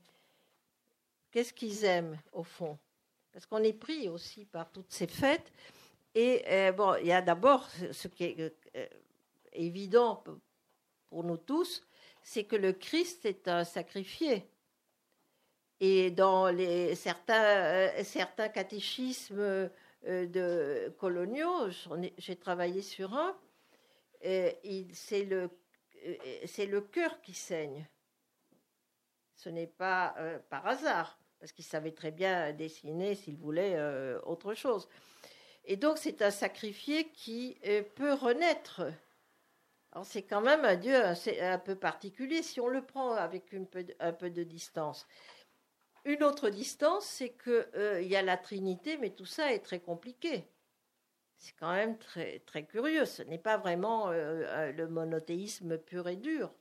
qu'est-ce qu'ils aiment au fond? Parce qu'on est pris aussi par toutes ces fêtes. Et euh, bon, il y a d'abord ce qui est euh, évident pour nous tous, c'est que le Christ est un sacrifié. Et dans les, certains, certains catéchismes de coloniaux, j'ai travaillé sur un, euh, c'est le, euh, le cœur qui saigne. Ce n'est pas euh, par hasard, parce qu'il savait très bien dessiner s'il voulait autre chose. Et donc c'est un sacrifié qui peut renaître. Alors c'est quand même un Dieu un peu particulier si on le prend avec un peu de distance. Une autre distance, c'est qu'il y a la Trinité, mais tout ça est très compliqué. C'est quand même très, très curieux. Ce n'est pas vraiment euh, euh, le monothéisme pur et dur.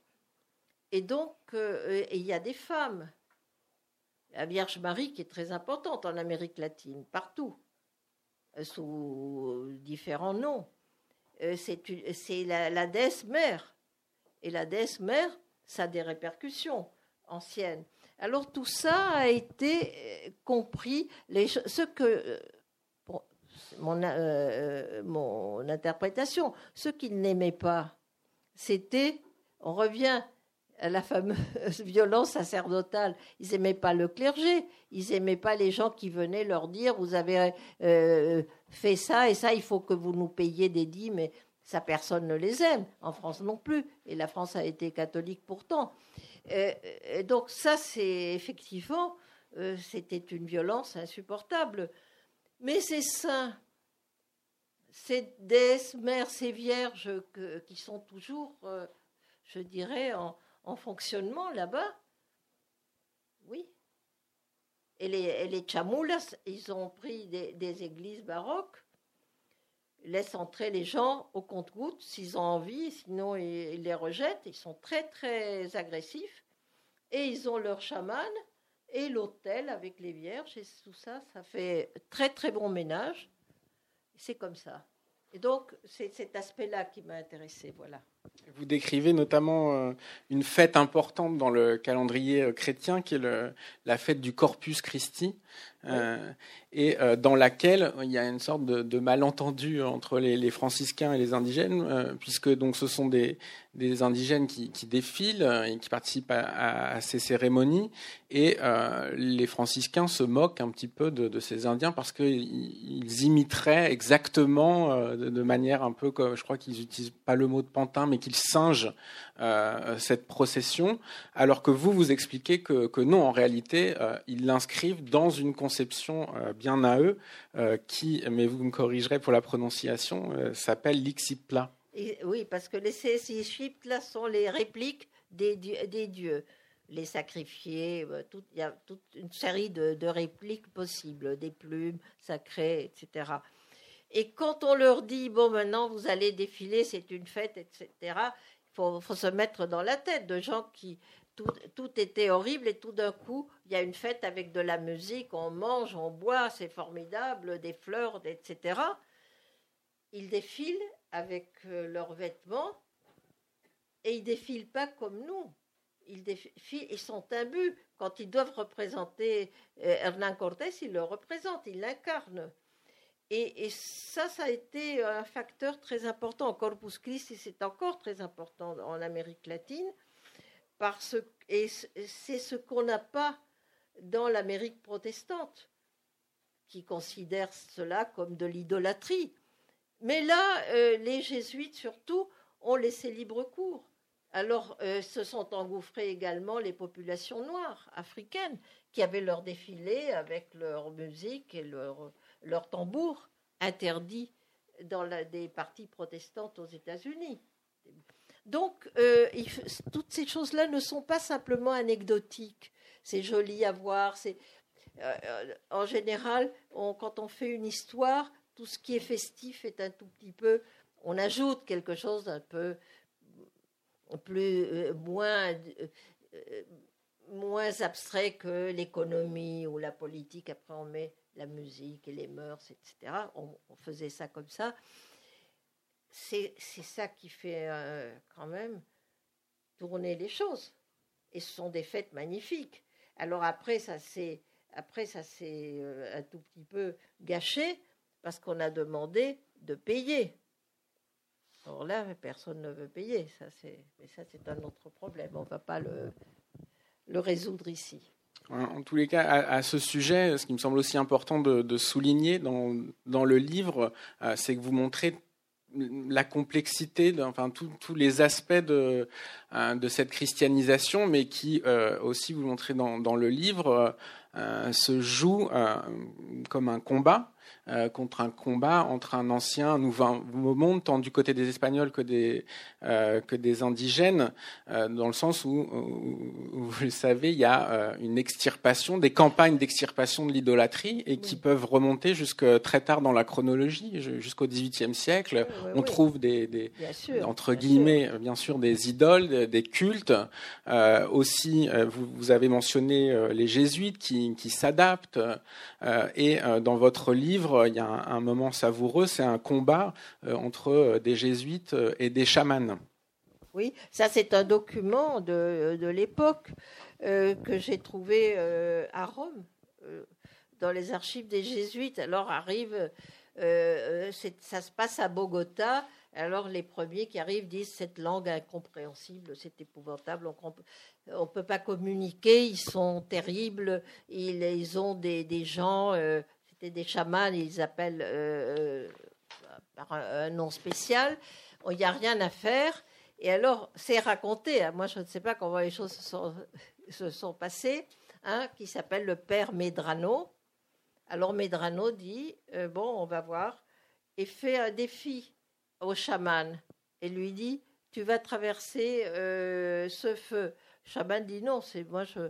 Et donc, euh, il y a des femmes. La Vierge Marie qui est très importante en Amérique latine, partout, sous différents noms. C'est la, la déesse mère. Et la déesse mère, ça a des répercussions anciennes. Alors tout ça a été compris. Les, ce que mon, euh, euh, mon interprétation. Ce qu'ils n'aimaient pas, c'était, on revient la fameuse violence sacerdotale. Ils n'aimaient pas le clergé, ils n'aimaient pas les gens qui venaient leur dire vous avez euh, fait ça et ça, il faut que vous nous payiez des dîmes. Mais ça, personne ne les aime. En France non plus. Et la France a été catholique pourtant. donc ça, c'est effectivement, c'était une violence insupportable. Mais ces saints, ces déesses, mères, ces vierges qui sont toujours, euh, je dirais, en, fonctionnement là-bas, oui. Et les, les chamoulas, ils ont pris des, églises baroques, laissent entrer les gens au compte-gouttes s'ils ont envie, sinon ils, les rejettent. Ils sont très, très agressifs. Et ils ont leur chaman et l'hôtel avec les vierges et tout ça, ça fait très très bon ménage. C'est comme ça. Et donc, c'est cet aspect-là qui m'a intéressé, voilà. Vous décrivez notamment euh, une fête importante dans le calendrier euh, chrétien, qui est le, la fête du Corpus Christi, euh, et dans laquelle il y a une sorte de, malentendu entre les, franciscains et les indigènes, puisque donc ce sont des, indigènes qui, défilent et qui participent à, ces cérémonies, et les franciscains se moquent un petit peu de, ces Indiens parce qu'ils imiteraient exactement, de, manière un peu, je crois qu'ils n'utilisent pas le mot de pantin, mais qu'ils singent euh, cette procession, alors que vous, vous expliquez que, non, en réalité, euh, ils l'inscrivent dans une conception euh, bien à eux, qui, mais vous me corrigerez pour la prononciation, s'appelle l'Ixipla. Oui, parce que les là sont les répliques des, dieux les sacrifiés, il y a toute une série de, de, répliques possibles, des plumes sacrées, etc. Et quand on leur dit, bon, maintenant vous allez défiler, c'est une fête, etc., il faut, se mettre dans la tête de gens qui. Tout, était horrible et tout d'un coup, il y a une fête avec de la musique, on mange, on boit, c'est formidable, des fleurs, etc. Ils défilent avec euh, leurs vêtements et ils défilent pas comme nous. Ils défilent, sont imbus. Quand ils doivent représenter euh, Hernán Cortés, ils le représentent, ils l'incarnent. Et, ça, ça a été un facteur très important. Corpus Christi, c'est encore très important en Amérique latine, parce et c'est ce qu'on n'a pas dans l'Amérique protestante, qui considère cela comme de l'idolâtrie. Mais là, euh, les jésuites surtout ont laissé libre cours. Alors euh, se sont engouffrées également les populations noires africaines qui avaient leur défilé avec leur musique et leur, leur tambour interdit dans des parties protestantes aux États-Unis. Donc, euh, toutes ces choses-là ne sont pas simplement anecdotiques. C'est joli à voir. C'est, en général, quand on fait une histoire, tout ce qui est festif est un tout petit peu, on ajoute quelque chose d'un peu plus euh, moins euh, moins abstrait que l'économie ou la politique. Après, on met la musique et les mœurs, etc. On, faisait ça comme ça. C'est ça qui fait euh, quand même tourner les choses. Et ce sont des fêtes magnifiques. Alors après, ça s'est après ça s'est un tout petit peu gâché parce qu'on a demandé de payer. Alors là, personne ne veut payer. Ça, c'est, mais ça, c'est un autre problème. On ne va pas le, le résoudre ici. En tous les cas, à, ce sujet, ce qui me semble aussi important de, souligner dans, dans, le livre, euh, c'est que vous montrez la complexité, enfin tous les aspects de, euh, de cette christianisation, mais qui euh, aussi, vous le montrez dans, dans le livre, se joue comme un combat euh, contre un combat entre un ancien, un nouveau monde, tant du côté des Espagnols que des, euh, que des indigènes, euh, dans le sens où, vous le savez, il y a une extirpation, des campagnes d'extirpation de l'idolâtrie, et qui peuvent remonter jusque très tard dans la chronologie, jusqu'au XVIIIe siècle. On trouve des, des entre guillemets, bien sûr, des idoles, des cultes. aussi, vous, vous, avez mentionné les jésuites qui, qui s'adaptent, et dans votre livre, il y a un, moment savoureux, c'est un combat euh, entre euh, des jésuites euh, et des chamans. Oui, ça c'est un document de, de l'époque que j'ai trouvé à Rome, dans les archives des jésuites. Alors arrive, ça se passe à Bogota. Alors les premiers qui arrivent disent cette langue incompréhensible, c'est épouvantable, on ne peut pas communiquer, ils sont terribles, ils, ils ont des, des gens des chamans, ils appellent euh, euh, par un, nom spécial. Il n'y a rien à faire. Et alors, c'est raconté, hein. moi je ne sais pas comment les choses se sont, passées, hein, qui s'appelle le père Medrano. Alors Medrano dit, euh, bon, on va voir, et fait un défi au chaman, et lui dit, tu vas traverser ce feu. Le chaman dit, non, c'est moi je,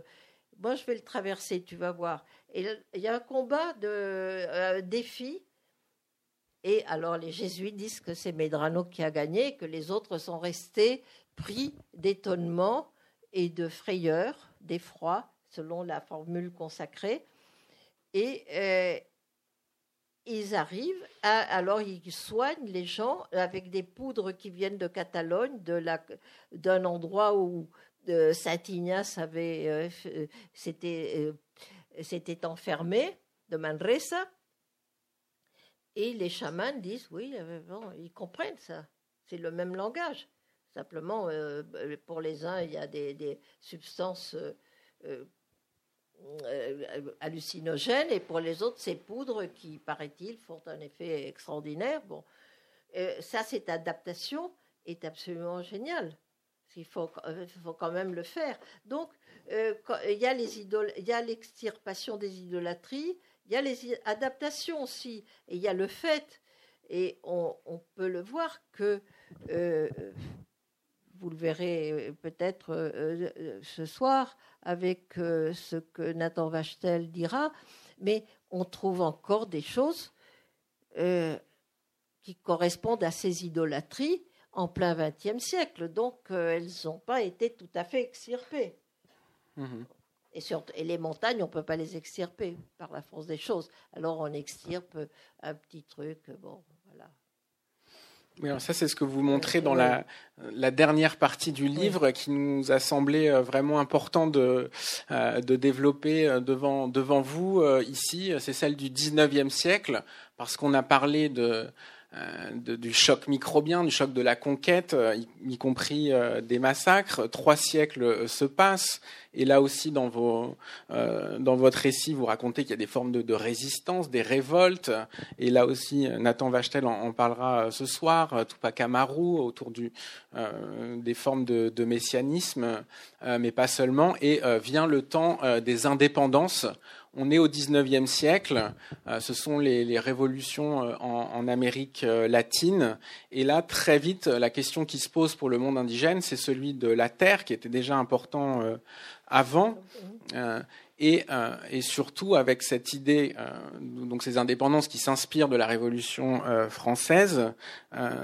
moi je vais le traverser, tu vas voir. Il y a un combat de euh, défi. Et alors les jésuites disent que c'est Medrano qui a gagné, que les autres sont restés pris d'étonnement et de frayeur, d'effroi, selon la formule consacrée. Et euh, ils arrivent, alors ils soignent les gens avec des poudres qui viennent de Catalogne, d'un endroit où de Saint-Ignace avait, euh, euh, s'était, enfermé, de Manresa. Et les chamans disent, oui, bon, ils comprennent ça. C'est le même langage. Simplement, euh, pour les uns, il y a des, substances hallucinogènes et pour les autres, ces poudres qui, paraît-il, font un effet extraordinaire. Bon, ça, cette adaptation est absolument géniale. Il faut, faut, quand même le faire. Donc, euh, il y a l'extirpation des idolâtries, il y a les adaptations aussi, et il y a le fait. Et on, peut le voir que, euh, vous le verrez peut-être euh, ce soir avec ce que Nathan Vachtel dira, mais on trouve encore des choses qui correspondent à ces idolâtries en plein XXe siècle. Donc, euh, elles n'ont pas été tout à fait extirpées. Mhm. Et, et, les montagnes, on ne peut pas les extirper par la force des choses. Alors, on extirpe un petit truc. Bon, voilà. Oui, ça, c'est ce que vous montrez dans la, la dernière partie du livre qui nous a semblé euh, vraiment important de, euh, de développer devant, devant vous ici. C'est celle du 19e siècle, parce qu'on a parlé de, euh, du choc microbien, du choc de la conquête, euh, y, compris euh, des massacres. Trois siècles se passent. Et là aussi, dans, vos, dans votre récit, vous racontez qu'il y a des formes de, résistance, des révoltes. Et là aussi, Nathan Vachtel en, parlera ce soir, Tupac Amaru, autour du, des formes de, de messianisme, mais pas seulement. Et vient le temps des indépendances on est au XIXe siècle, euh, ce sont les, révolutions euh, en, Amérique euh, latine, et là, très vite, la question qui se pose pour le monde indigène, c'est celui de la terre, qui était déjà important avant, euh, et, surtout avec cette idée, euh, donc ces indépendances qui s'inspirent de la Révolution euh, française,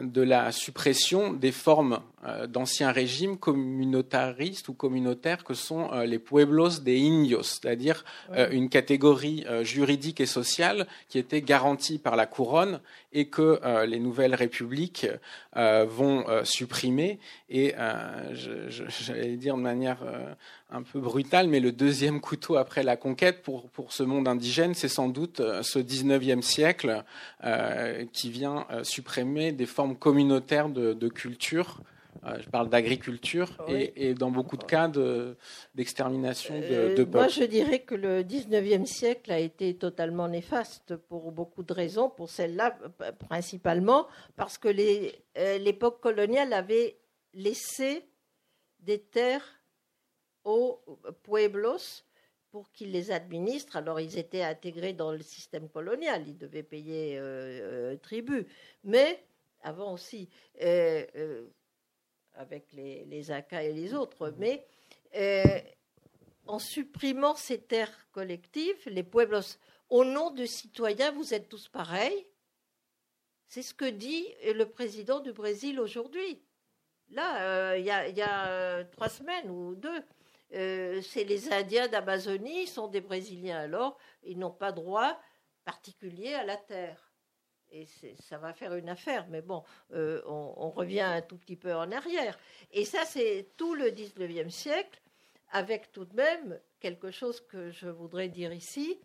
de la suppression des formes d'anciens régimes communautaristes ou communautaires que sont les pueblos de indios, c'est-à-dire une catégorie juridique et sociale qui était garantie par la couronne et que les nouvelles républiques vont supprimer. Et j'allais dire de manière un peu brutale, mais le deuxième couteau après la conquête pour, pour ce monde indigène, c'est sans doute euh, ce 19e siècle euh, qui vient euh, supprimer des formes communautaires de, culture. je parle d'agriculture et, dans beaucoup de cas d'extermination de, de, peuples. Moi, je dirais que le 19e siècle a été totalement néfaste pour beaucoup de raisons, pour celle-là principalement, parce que l'époque coloniale avait laissé des terres aux pueblos pour qu'ils les administrent. Alors ils étaient intégrés dans le système colonial, ils devaient payer euh, euh tribut. Mais avant aussi, euh, avec les, les, Incas et les autres, mais en supprimant ces terres collectives, les pueblos, au nom de citoyens, vous êtes tous pareils. C'est ce que dit le président du Brésil aujourd'hui. Là, il y, y, a trois semaines ou deux, euh, c'est les Indiens d'Amazonie, ils sont des Brésiliens alors, ils n'ont pas droit particulier à la terre. Et ça va faire une affaire, mais bon, euh, on, revient un tout petit peu en arrière. Et ça, c'est tout le 19e siècle, avec tout de même quelque chose que je voudrais dire ici.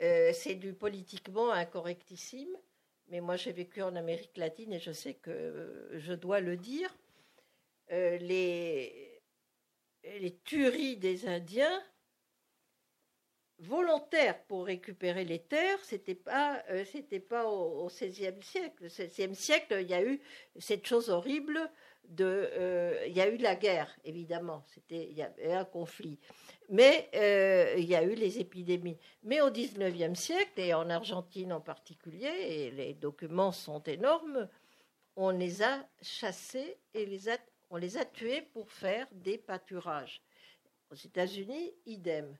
Euh, c'est du politiquement incorrectissime, mais moi j'ai vécu en Amérique latine et je sais que je dois le dire. les, les tueries des Indiens volontaires pour récupérer les terres, c'était pas, euh, pas au XVIe siècle. Au XVIe siècle, il y a eu cette chose horrible de, euh, il y a eu la guerre, évidemment, c'était, il y a eu un conflit, mais euh, il y a eu les épidémies. Mais au XIXe siècle et en Argentine en particulier, et les documents sont énormes, on les a chassés et les a on les a tués pour faire des pâturages. Aux États-Unis, idem.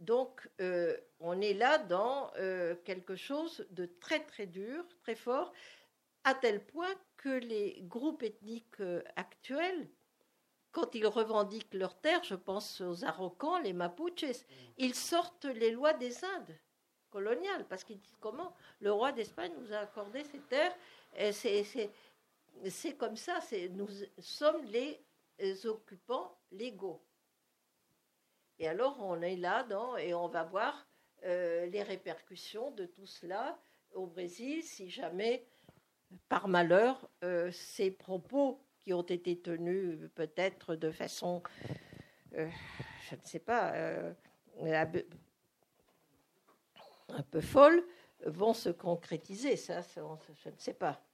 Donc, euh, on est là dans euh, quelque chose de très très dur, très fort, à tel point que les groupes ethniques euh, actuels, quand ils revendiquent leurs terres, je pense aux Araucans, les Mapuches, ils sortent les lois des Indes coloniales, parce qu'ils disent comment le roi d'Espagne nous a accordé ces terres. C'est c'est comme ça, nous sommes les occupants légaux. Et alors on est là dans, et on va voir euh, les répercussions de tout cela au Brésil si jamais, par malheur, euh, ces propos qui ont été tenus peut-être de façon, euh, je ne sais pas, un peu folle, vont se concrétiser. Ça, je ne sais pas.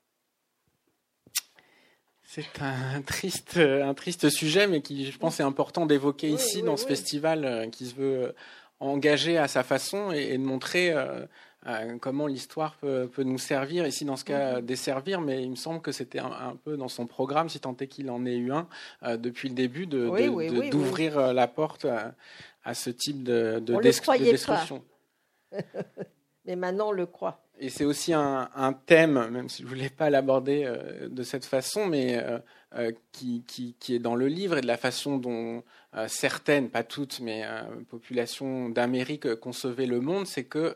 C'est un triste, un triste sujet, mais qui, je pense, est important d'évoquer ici dans ce festival euh, qui se veut euh, engager à sa façon et, de montrer euh, comment l'histoire peut, nous servir, ici dans ce cas mm-hmm. desservir, mais il me semble que c'était un, peu dans son programme, si tant est qu'il en ait eu un, depuis le début, d'ouvrir la porte à, ce type de, de, description. mais maintenant on le croit. Et c'est aussi un, thème, même si je ne voulais pas l'aborder euh, de cette façon, mais euh, euh, qui, qui, est dans le livre et de la façon dont certaines, pas toutes, mais populations d'Amérique concevaient le monde, c'est que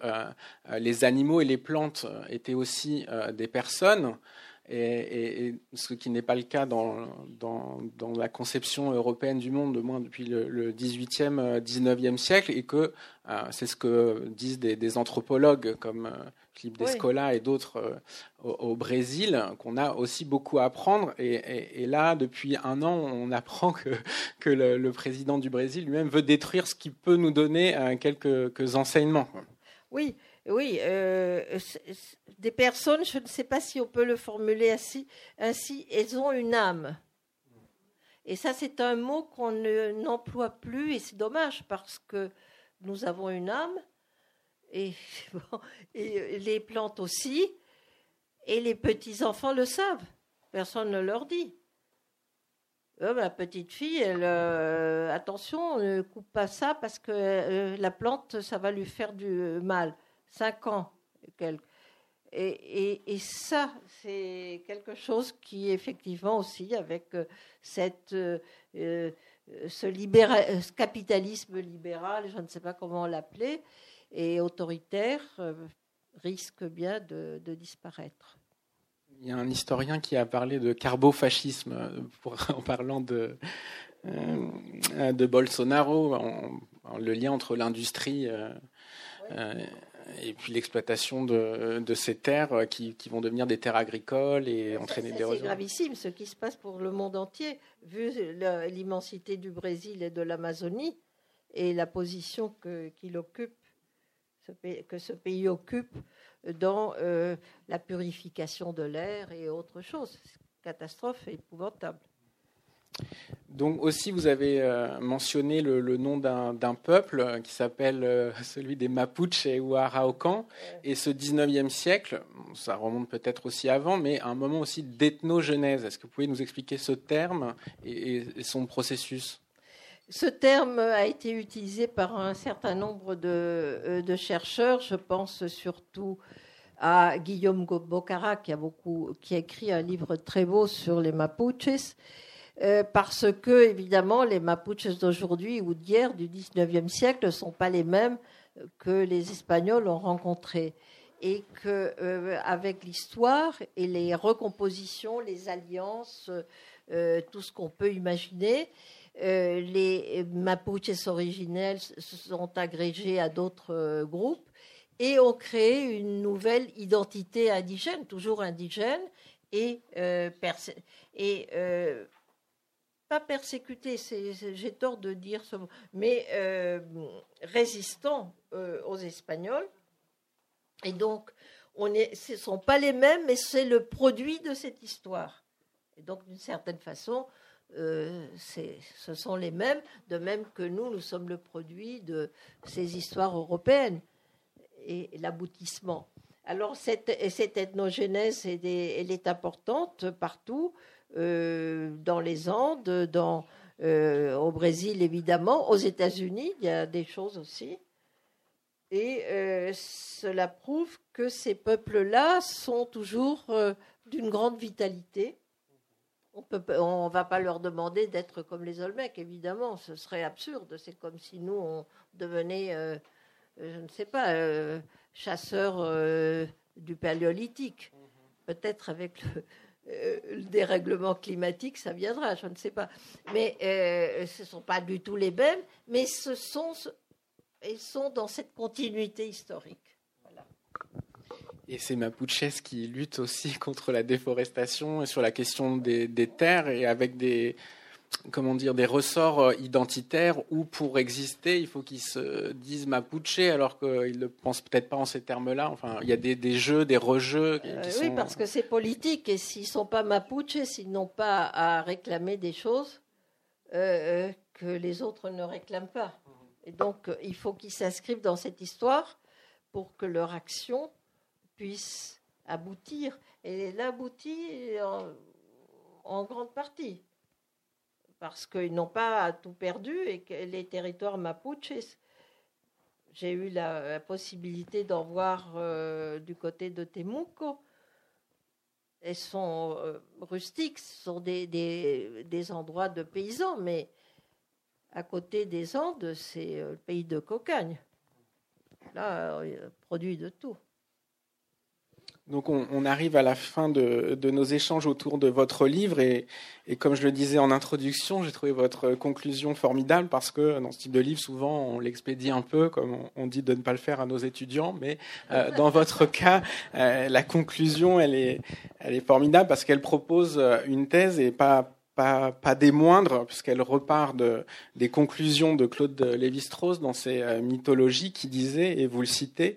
les animaux et les plantes étaient aussi des personnes. Et, ce qui n'est pas le cas dans, dans, la conception européenne du monde, de moins depuis le, 18e, 19e euh, siècle, et que c'est ce que disent des, anthropologues comme euh, Philippe Descola et d'autres au, Brésil, qu'on a aussi beaucoup à apprendre. Et, là, depuis un an, on apprend que, que le, président du Brésil lui-même veut détruire ce qui peut nous donner quelques, quelques enseignements. Oui, oui, euh, des personnes, je ne sais pas si on peut le formuler ainsi, ainsi elles ont une âme. Et ça, c'est un mot qu'on n'emploie plus, et c'est dommage parce que nous avons une âme, et, les plantes aussi, et les petits-enfants le savent. Personne ne leur dit. Euh, ma petite fille, elle, euh, attention, ne coupe pas ça parce que la plante, ça va lui faire du mal cinq ans. Et, et, ça, c'est quelque chose qui, effectivement, aussi, avec euh, cette, euh, euh, ce, capitalisme libéral, je ne sais pas comment l'appeler, et autoritaire, risque bien de, disparaître. Il y a un historien qui a parlé de carbofascisme en parlant de, de Bolsonaro, le lien entre l'industrie et puis l'exploitation de, de, ces terres euh, qui, qui, vont devenir des terres agricoles et entraîner des C'est gravissime ce qui se passe pour le monde entier, vu l'immensité du Brésil et de l'Amazonie et la position qu'il occupe, que ce pays occupe dans euh, la purification de l'air et autre chose. Catastrophe épouvantable. Donc aussi, vous avez euh, mentionné le, nom d'un peuple euh, qui s'appelle celui des Mapuches ou Araucans. Et ce 19e siècle, ça remonte peut-être aussi avant, mais à un moment aussi d'ethnogenèse. Est-ce que vous pouvez nous expliquer ce terme et, son processus? Ce terme a été utilisé par un certain nombre de, de chercheurs. Je pense surtout à Guillaume Bocara, qui a, écrit un livre très beau sur les Mapuches euh, parce que, évidemment, les Mapuches d'aujourd'hui ou d'hier, du 19e siècle, ne sont pas les mêmes que les Espagnols ont rencontrés. Et que, euh, avec l'histoire et les recompositions, les alliances, euh, tout ce qu'on peut imaginer, les Mapuches originels se sont agrégés à d'autres groupes et ont créé une nouvelle identité indigène, toujours indigène, et, pas persécuté, j'ai tort de dire ce mot, mais euh, résistant euh, aux Espagnols. Et donc, ce ne sont pas les mêmes, mais c'est le produit de cette histoire. Et donc, d'une certaine façon, euh, ce sont les mêmes, de même que nous, nous sommes le produit de ces histoires européennes et, l'aboutissement. Alors, cette, cette ethnogénèse, elle est importante partout. Euh, dans les Andes, dans, euh, au Brésil évidemment, aux États-Unis, il y a des choses aussi. Et cela prouve que ces peuples-là sont toujours d'une grande vitalité. On ne va pas leur demander d'être comme les Olmecs, évidemment, ce serait absurde. C'est comme si nous, on devenait, je ne sais pas, chasseurs du paléolithique. Peut-être avec le, euh, le dérèglement climatique, ça viendra, je ne sais pas. Mais euh, ce ne sont pas du tout les mêmes, mais ce ils sont dans cette continuité historique. Et c'est Mapuches qui lutte aussi contre la déforestation et sur la question des terres et avec des, comment dire, des ressorts euh, identitaires où pour exister, il faut qu'ils se disent mapuche alors qu'ils ne pensent peut-être pas en ces termes-là. Enfin, il y a des, jeux, des rejeux. Euh, oui, parce que c'est politique et s'ils ne sont pas mapuche, s'ils n'ont pas à réclamer des choses euh, que les autres ne réclament pas. Et donc, il faut qu'ils s'inscrivent dans cette histoire pour que leur action puisse aboutir. Et elle aboutit en grande partie parce qu'ils n'ont pas tout perdu et que les territoires mapuches, j'ai eu la, possibilité d'en voir euh, du côté de Temuco. Elles sont euh, rustiques, ce sont des, endroits de paysans, mais à côté des Andes, c'est le pays de cocagne. Là, produit de tout. Donc on, arrive à la fin de, nos échanges autour de votre livre et, comme je le disais en introduction, j'ai trouvé votre conclusion formidable parce que dans ce type de livre, souvent on l'expédie un peu, comme on, dit de ne pas le faire à nos étudiants, mais euh, dans votre cas, euh, la conclusion, elle est, elle est formidable parce qu'elle propose une thèse et pas pas, pas des moindres, puisqu'elle repart de, des conclusions de Claude Lévi-Strauss dans ses euh, mythologies qui disait, et vous le citez,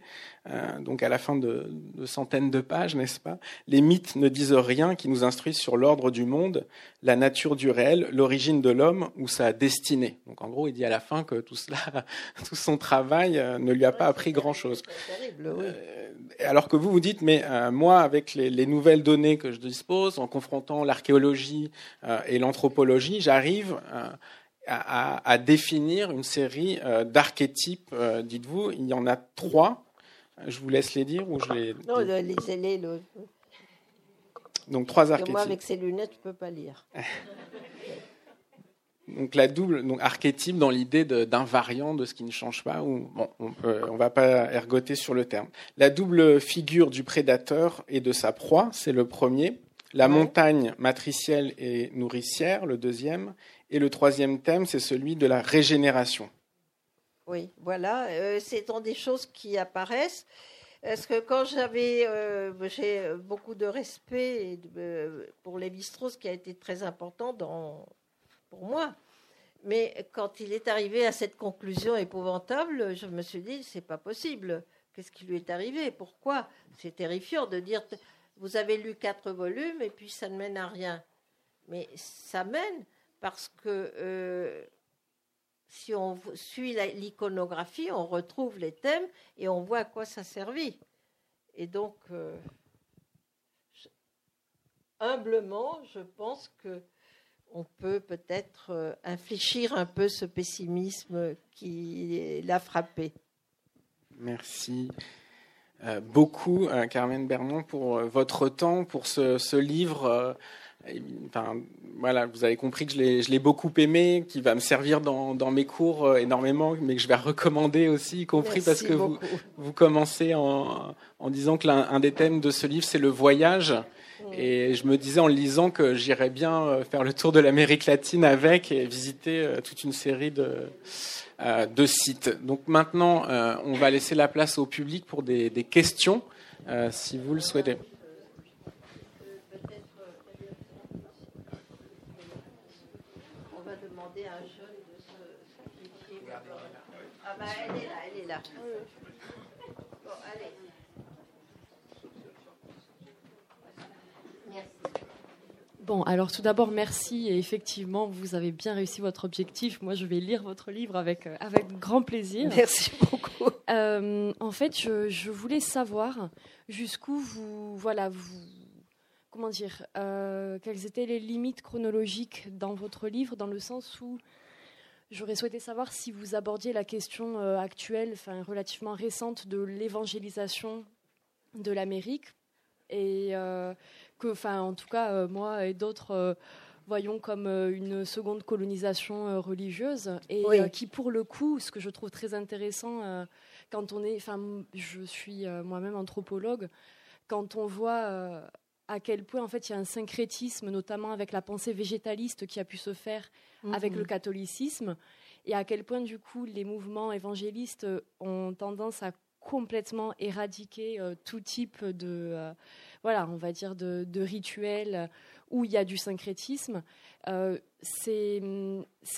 euh, donc à la fin de, centaines de pages, n'est-ce pas Les mythes ne disent rien qui nous instruisent sur l'ordre du monde, la nature du réel, l'origine de l'homme ou sa destinée. Donc en gros, il dit à la fin que tout cela, tout son travail euh, ne lui a pas appris grand-chose. Euh, alors que vous vous dites, mais moi, avec les, nouvelles données que je dispose, en confrontant l'archéologie et l'anthropologie, j'arrive à, à, définir une série d'archétypes. Dites-vous, il y en a trois je vous laisse les dire ou je les. Non, lisez-les. Donc trois archétypes. Moi, avec ces lunettes, je ne peux pas lire. donc la double donc archétype dans l'idée d'un variant de ce qui ne change pas. Ou bon, on ne va pas ergoter sur le terme. La double figure du prédateur et de sa proie, c'est le premier. La montagne matricielle et nourricière, le deuxième. Et le troisième thème, c'est celui de la régénération. Oui, voilà, euh, c'est des choses qui apparaissent. Parce que quand j'avais, euh, j'ai beaucoup de respect euh, pour Lévi-Strauss, qui a été très important pour moi. Mais quand il est arrivé à cette conclusion épouvantable, je me suis dit, c'est pas possible. Qu'est-ce qui lui est arrivé? Pourquoi? C'est terrifiant de dire, vous avez lu quatre volumes et puis ça ne mène à rien. Mais ça mène parce que si on suit l'iconographie, on retrouve les thèmes et on voit à quoi ça servit. Et donc, euh, humblement, je pense que on peut peut-être euh, infléchir un peu ce pessimisme qui l'a frappé. Merci. Euh, beaucoup, Carmen Bernon, pour votre temps, pour ce livre Enfin, voilà, vous avez compris que je l'ai beaucoup aimé, qui va me servir dans, mes cours euh, énormément, mais que je vais recommander aussi, y compris parce que vous, vous, commencez en, en disant que l'un des thèmes de ce livre, c'est le voyage. Mm. Et je me disais en le lisant que j'irais bien euh, faire le tour de l'Amérique latine avec et visiter euh, toute une série de, de sites. Donc maintenant, on va laisser la place au public pour des, des questions, si vous le souhaitez. Bon, alors tout d'abord, merci. Et effectivement, vous avez bien réussi votre objectif. Moi, je vais lire votre livre avec, euh, avec grand plaisir. Merci beaucoup. Euh, en fait, je, voulais savoir jusqu'où vous, voilà, vous, comment dire, euh, quelles étaient les limites chronologiques dans votre livre, dans le sens où J'aurais souhaité savoir si vous abordiez la question euh, actuelle, enfin relativement récente, de l'évangélisation de l'Amérique, et euh, que, enfin, en tout cas, euh, moi et d'autres voyons comme une seconde colonisation religieuse, et qui, pour le coup, ce que je trouve très intéressant, quand on est, enfin, je suis moi-même anthropologue, quand on voit à quel point en fait il y a un syncrétisme, notamment avec la pensée végétaliste qui a pu se faire avec le catholicisme, et à quel point du coup les mouvements évangélistes ont tendance à complètement éradiquer euh, tout type de, euh, voilà, on va dire de, rituels où il y a du syncrétisme. Euh, c'est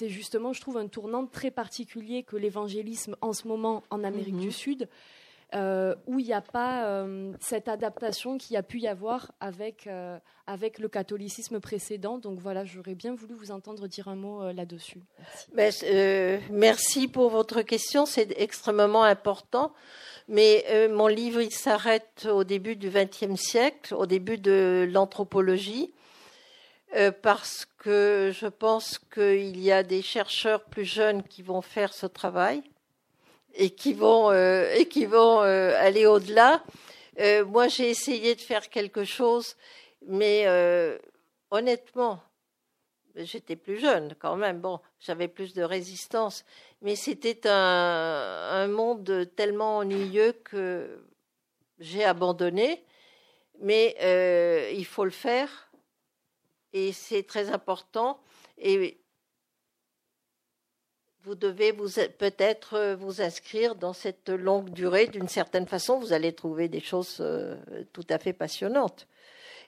justement, je trouve, un tournant très particulier que l'évangélisme en ce moment en Amérique mhm. du Sud euh, où il n'y a pas euh, cette adaptation qu'il y a pu y avoir avec, euh, avec le catholicisme précédent. Donc voilà, j'aurais bien voulu vous entendre dire un mot là-dessus. Ben, merci pour votre question, c'est extrêmement important. Mais mon livre, il s'arrête au début du XXe siècle, au début de l'anthropologie. parce que je pense qu'il y a des chercheurs plus jeunes qui vont faire ce travail et qui vont, et qui vont aller au-delà. moi, j'ai essayé de faire quelque chose, mais honnêtement, j'étais plus jeune quand même. Bon, j'avais plus de résistance, mais c'était un, monde tellement ennuyeux que j'ai abandonné. Mais euh, il faut le faire et c'est très important. Et vous devez peut-être vous inscrire dans cette longue durée. D'une certaine façon, vous allez trouver des choses euh, tout à fait passionnantes.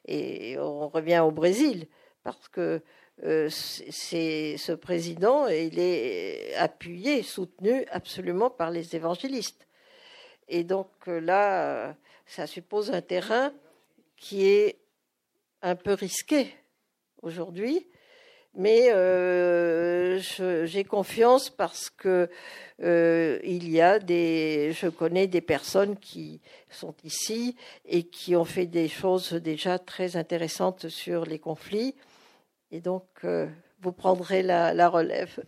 Et on revient au Brésil parce que euh, ce président, il est appuyé, soutenu absolument par les évangélistes. Et donc euh, là, ça suppose un terrain qui est un peu risqué aujourd'hui, mais euh, j'ai confiance parce que il y a des, je connais des personnes qui sont ici et qui ont fait des choses déjà très intéressantes sur les conflits et donc, euh, vous prendrez la, relève.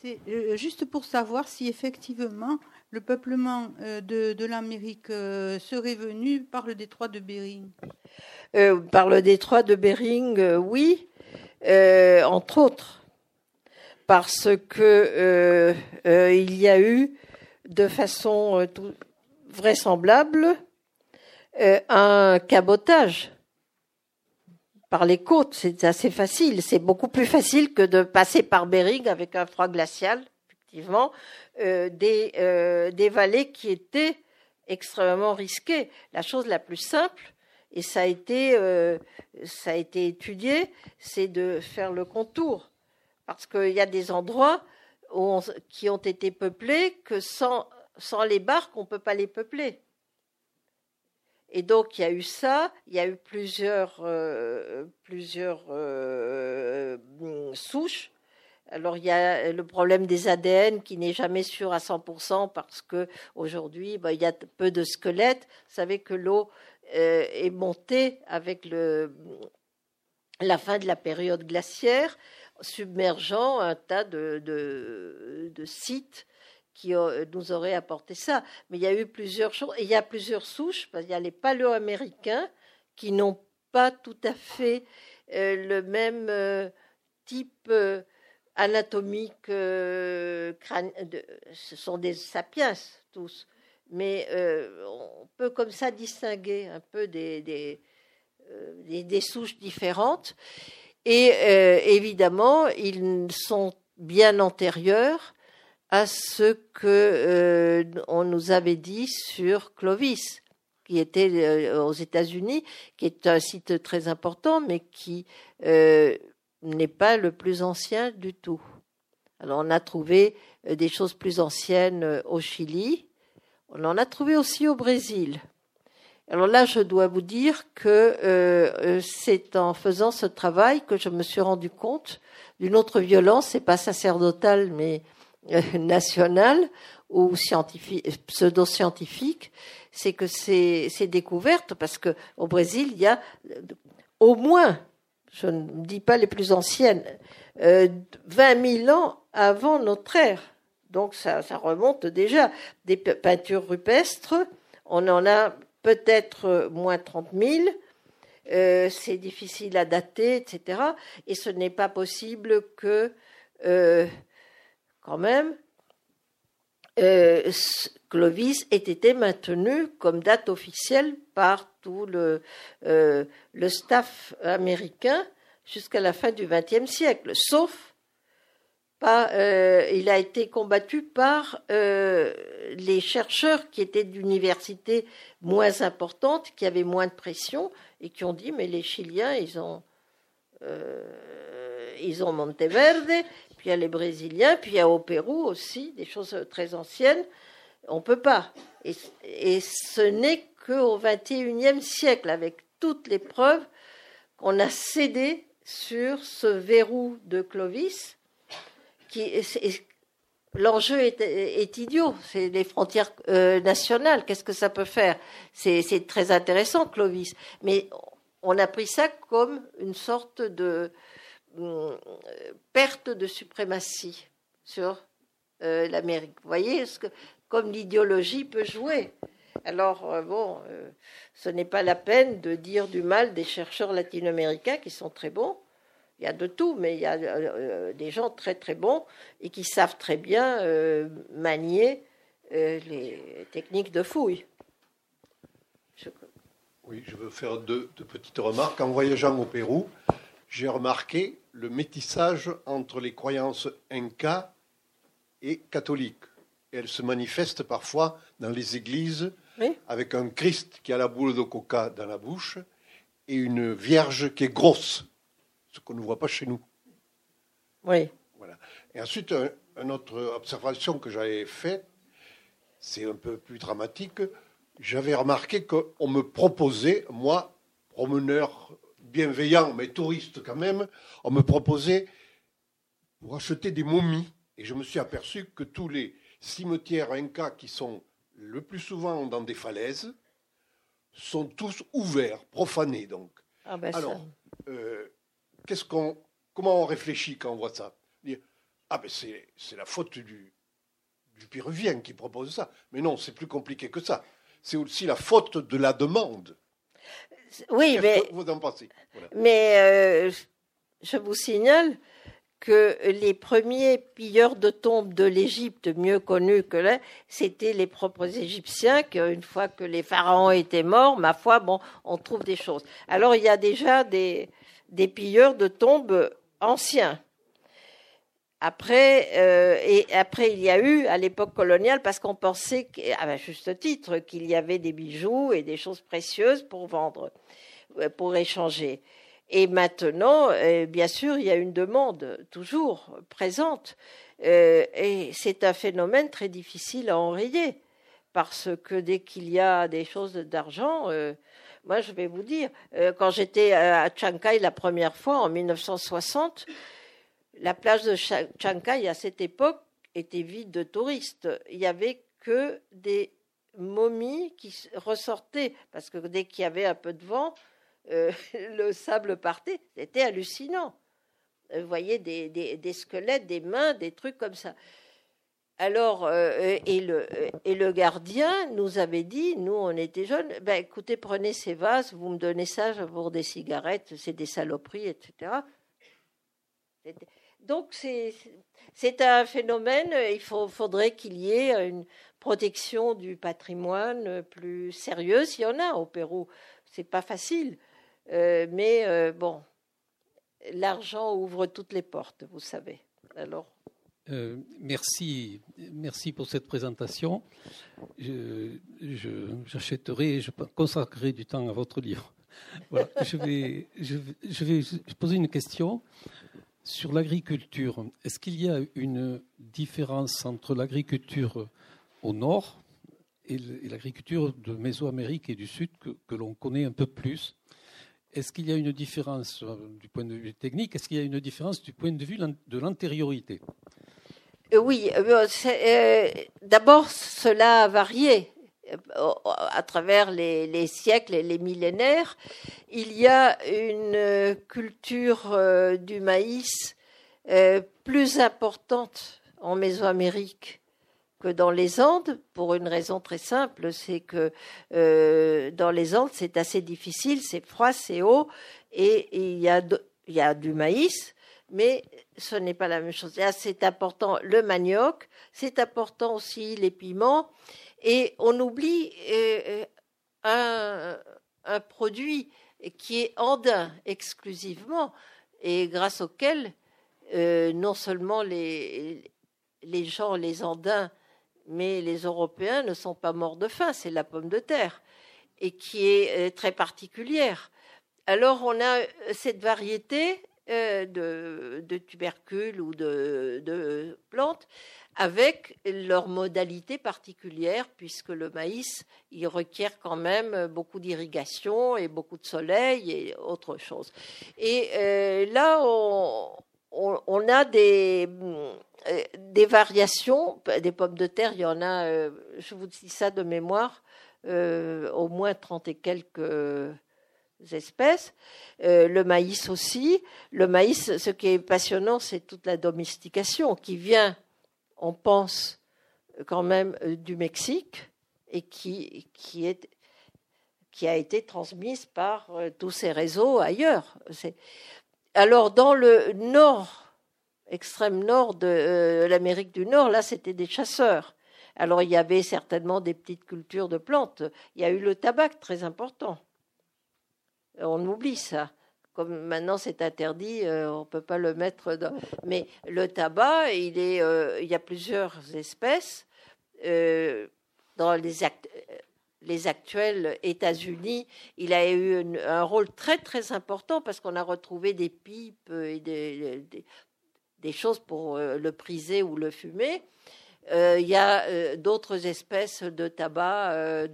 C'est euh, juste pour savoir si effectivement le peuplement euh, de, l'Amérique serait venu par le détroit de Bering. par le détroit de Bering, oui, entre autres, parce que il y a eu de façon vraisemblable un cabotage par les côtes, c'est assez facile. C'est beaucoup plus facile que de passer par Bering avec un froid glacial, effectivement, euh, des, euh, des vallées qui étaient extrêmement risquées. La chose la plus simple, et ça a été, euh, ça a été étudié, c'est de faire le contour. Parce qu'il y a des endroits qui ont été peuplés que sans, sans les barques, on ne peut pas les peupler. Et donc il y a eu ça, il y a eu plusieurs, euh, plusieurs euh, souches. Alors il y a le problème des ADN qui n'est jamais sûr à 100% parce que aujourd'hui bah, il y a peu de squelettes. Vous savez que l'eau euh, est montée avec la fin de la période glaciaire, submergeant un tas de, sites qui nous aurait apporté ça. Mais il y a eu plusieurs choses. Il y a plusieurs souches. Parce il y a les paléo-américains qui n'ont pas tout à fait euh, le même euh, type anatomique. Ce sont des sapiens tous. Mais on peut comme ça distinguer un peu des, des, des souches différentes. Et évidemment, ils sont bien antérieurs à ce que euh, on nous avait dit sur Clovis, qui était euh, aux États-Unis, qui est un site très important, mais qui euh, n'est pas le plus ancien du tout. Alors on a trouvé des choses plus anciennes au Chili, on en a trouvé aussi au Brésil. Alors là, je dois vous dire que c'est en faisant ce travail que je me suis rendu compte d'une autre violence, c'est pas sacerdotale, mais euh, nationale ou scientifique, pseudo-scientifique, c'est que ces, ces découvertes, parce que au Brésil, il y a au moins, je ne dis pas les plus anciennes, euh, 20 000 ans avant notre ère. Donc ça, remonte déjà. Des peintures rupestres, on en a peut-être moins 30 000. Euh, c'est difficile à dater, etc. Et ce n'est pas possible que euh, quand même, euh, Clovis ait été maintenu comme date officielle par tout le, euh, le staff américain jusqu'à la fin du XXe siècle, sauf euh, il a été combattu par les chercheurs qui étaient d'universités moins importantes, qui avaient moins de pression et qui ont dit mais les Chiliens ils ont ils ont Monteverde, puis il y a les Brésiliens, puis il y a au Pérou aussi, des choses très anciennes. On peut pas. Et ce n'est qu'au XXIe siècle, avec toutes les preuves, qu'on a cédé sur ce verrou de Clovis, l'enjeu est, idiot. C'est les frontières euh, nationales. Qu'est-ce que ça peut faire? C'est très intéressant, Clovis. Mais on a pris ça comme une sorte de perte de suprématie sur euh, l'Amérique. Vous voyez ce que, comme l'idéologie peut jouer. Alors, euh, bon, ce n'est pas la peine de dire du mal des chercheurs latino-américains qui sont très bons. Il y a de tout, mais il y a des gens très très bons et qui savent très bien manier les techniques de fouille. Oui, je veux faire deux, petites remarques. En voyageant au Pérou, j'ai remarqué le métissage entre les croyances incas et catholiques. Et elles se manifestent parfois dans les églises avec un Christ qui a la boule de coca dans la bouche et une Vierge qui est grosse, ce qu'on ne voit pas chez nous. Oui. Voilà. Et ensuite, une autre observation que j'avais faite, c'est un peu plus dramatique j'avais remarqué qu'on me proposait, moi, promeneur bienveillant, mais touriste quand même, on me proposait pour acheter des momies. Et je me suis aperçu que tous les cimetières incas qui sont le plus souvent dans des falaises sont tous ouverts, profanés donc. Ah ben Alors, euh, qu'est-ce qu'on, comment on réfléchit quand on voit ça? Ah ben c'est, la faute du, du Péruvien qui propose ça. Mais non, c'est plus compliqué que ça c'est aussi la faute de la demande. Oui, mais. vous en pensez? Mais euh, je vous signale que les premiers pilleurs de tombes de l'Égypte, mieux connus que là, c'était les propres Égyptiens, qu'une fois que les pharaons étaient morts, ma foi, bon, on trouve des choses. Alors il y a déjà des, des pilleurs de tombes anciens. Après, euh, et après, il y a eu à l'époque coloniale, parce qu'on pensait, à juste titre, qu'il y avait des bijoux et des choses précieuses pour vendre, euh, pour échanger. Et maintenant, euh, bien sûr, il y a une demande toujours présente. et c'est un phénomène très difficile à enrayer, parce que dès qu'il y a des choses d'argent, moi, je vais vous dire, quand j'étais à Chiang la première fois en 1960, la plage de Chiang à cette époque était vide de touristes. Il n'y avait que des momies qui ressortaient, parce que dès qu'il y avait un peu de vent, euh, le sable partait. C'était hallucinant. Vous voyez des, squelettes, des mains, des trucs comme ça. Alors, euh, et, le, et le gardien nous avait dit, nous on était jeunes, ben, écoutez, prenez ces vases, vous me donnez ça pour des cigarettes, c'est des saloperies, etc. Donc c'est un phénomène, il faudrait qu'il y ait une protection du patrimoine plus sérieuse. Il y en a au Pérou, c'est pas facile, euh, mais euh, bon, l'argent ouvre toutes les portes, vous savez. Alors. Euh, merci, merci pour cette présentation. J'achèterai, je, je, consacrerai du temps à votre livre. Je, vais, poser une question. Sur l'agriculture, est-ce qu'il y a une différence entre l'agriculture au nord et l'agriculture de Mésoamérique et du Sud que, l'on connaît un peu plus? Est-ce qu'il y a une différence euh, du point de vue technique Est-ce qu'il y a une différence du point de vue de l'antériorité? Oui, euh, d'abord cela a varié à travers les, siècles et les millénaires, il y a une culture euh, du maïs euh, plus importante en Mésoamérique que dans les Andes, pour une raison très simple, c'est que euh, dans les Andes, c'est assez difficile, c'est froid, c'est haut, et, il y a du maïs, mais ce n'est pas la même chose. C'est important le manioc, c'est important aussi les piments, et on oublie euh, euh, un, produit qui est andin exclusivement et grâce auquel euh, non seulement les, les gens, les andins, mais les Européens ne sont pas morts de faim, c'est la pomme de terre, et qui est très particulière. Alors on a cette variété de, de, tubercules ou de, de plantes avec leurs modalités particulières, puisque le maïs, il requiert quand même beaucoup d'irrigation et beaucoup de soleil et autre chose. Et euh, là, on, a des, euh, des variations, des pommes de terre, il y en a, euh, je vous dis ça de mémoire, au moins 30 et quelques espèces. le maïs aussi. Le maïs, ce qui est passionnant, c'est toute la domestication qui vient on pense quand même du Mexique et qui a été transmise par tous ces réseaux ailleurs. Alors dans le nord, extrême nord de l'Amérique du Nord, là c'était des chasseurs. Alors il y avait certainement des petites cultures de plantes. Il y a eu le tabac très important. On oublie ça. Comme maintenant c'est interdit, euh, on ne peut pas le mettre dans. Mais le tabac, il, est, euh, il y a plusieurs espèces. Euh, dans les, les actuels États-Unis, il a eu un rôle très très important parce qu'on a retrouvé des pipes et des, des choses pour le priser ou le fumer. Euh, il y a euh, d'autres espèces de tabac euh,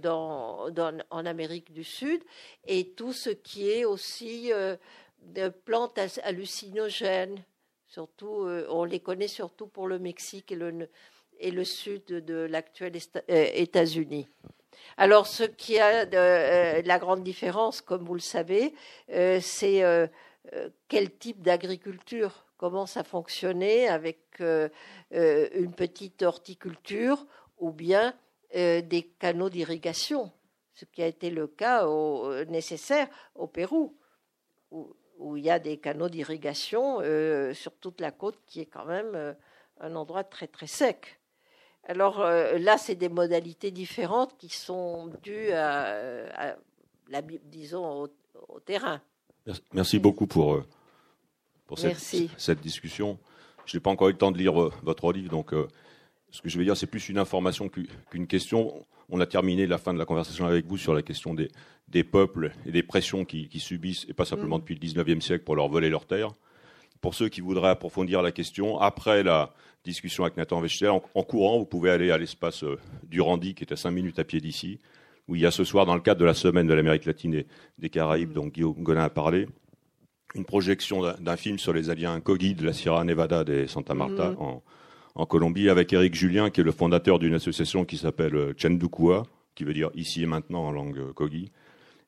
en Amérique du Sud et tout ce qui est aussi de plantes hallucinogènes. Surtout, on les connaît surtout pour le Mexique et le, et le sud de l'actuel États-Unis. Alors, ce qui a de, la grande différence, comme vous le savez, c'est quel type d'agriculture commence à fonctionner avec euh, euh, une petite horticulture ou bien euh, des canaux d'irrigation, ce qui a été le cas nécessaire au Pérou, où, il y a des canaux d'irrigation sur toute la côte qui est quand même un endroit très très sec. Alors là, c'est des modalités différentes qui sont dues à, disons, au, terrain. Merci beaucoup pour pour cette, discussion. Je n'ai pas encore eu le temps de lire euh, votre livre, donc euh, ce que je vais dire, c'est plus une information qu'une question. On a terminé la fin de la conversation avec vous sur la question des, des peuples et des pressions qui, subissent, et pas simplement mm. depuis le 19e siècle, pour leur voler leurs terres. Pour ceux qui voudraient approfondir la question, après la discussion avec Nathan Wechter, en, courant, vous pouvez aller à l'espace euh, du Randy, qui est à 5 minutes à pied d'ici, où il y a ce soir, dans le cadre de la semaine de l'Amérique latine et des Caraïbes, mm. dont Guillaume Gonin a parlé, une projection d'un film sur les aliens Kogi de la Sierra Nevada de Santa Marta mhm. en, Colombie avec Eric Julien, qui est le fondateur d'une association qui s'appelle euh, Chendukua, qui veut dire ici et maintenant en langue euh, Kogi,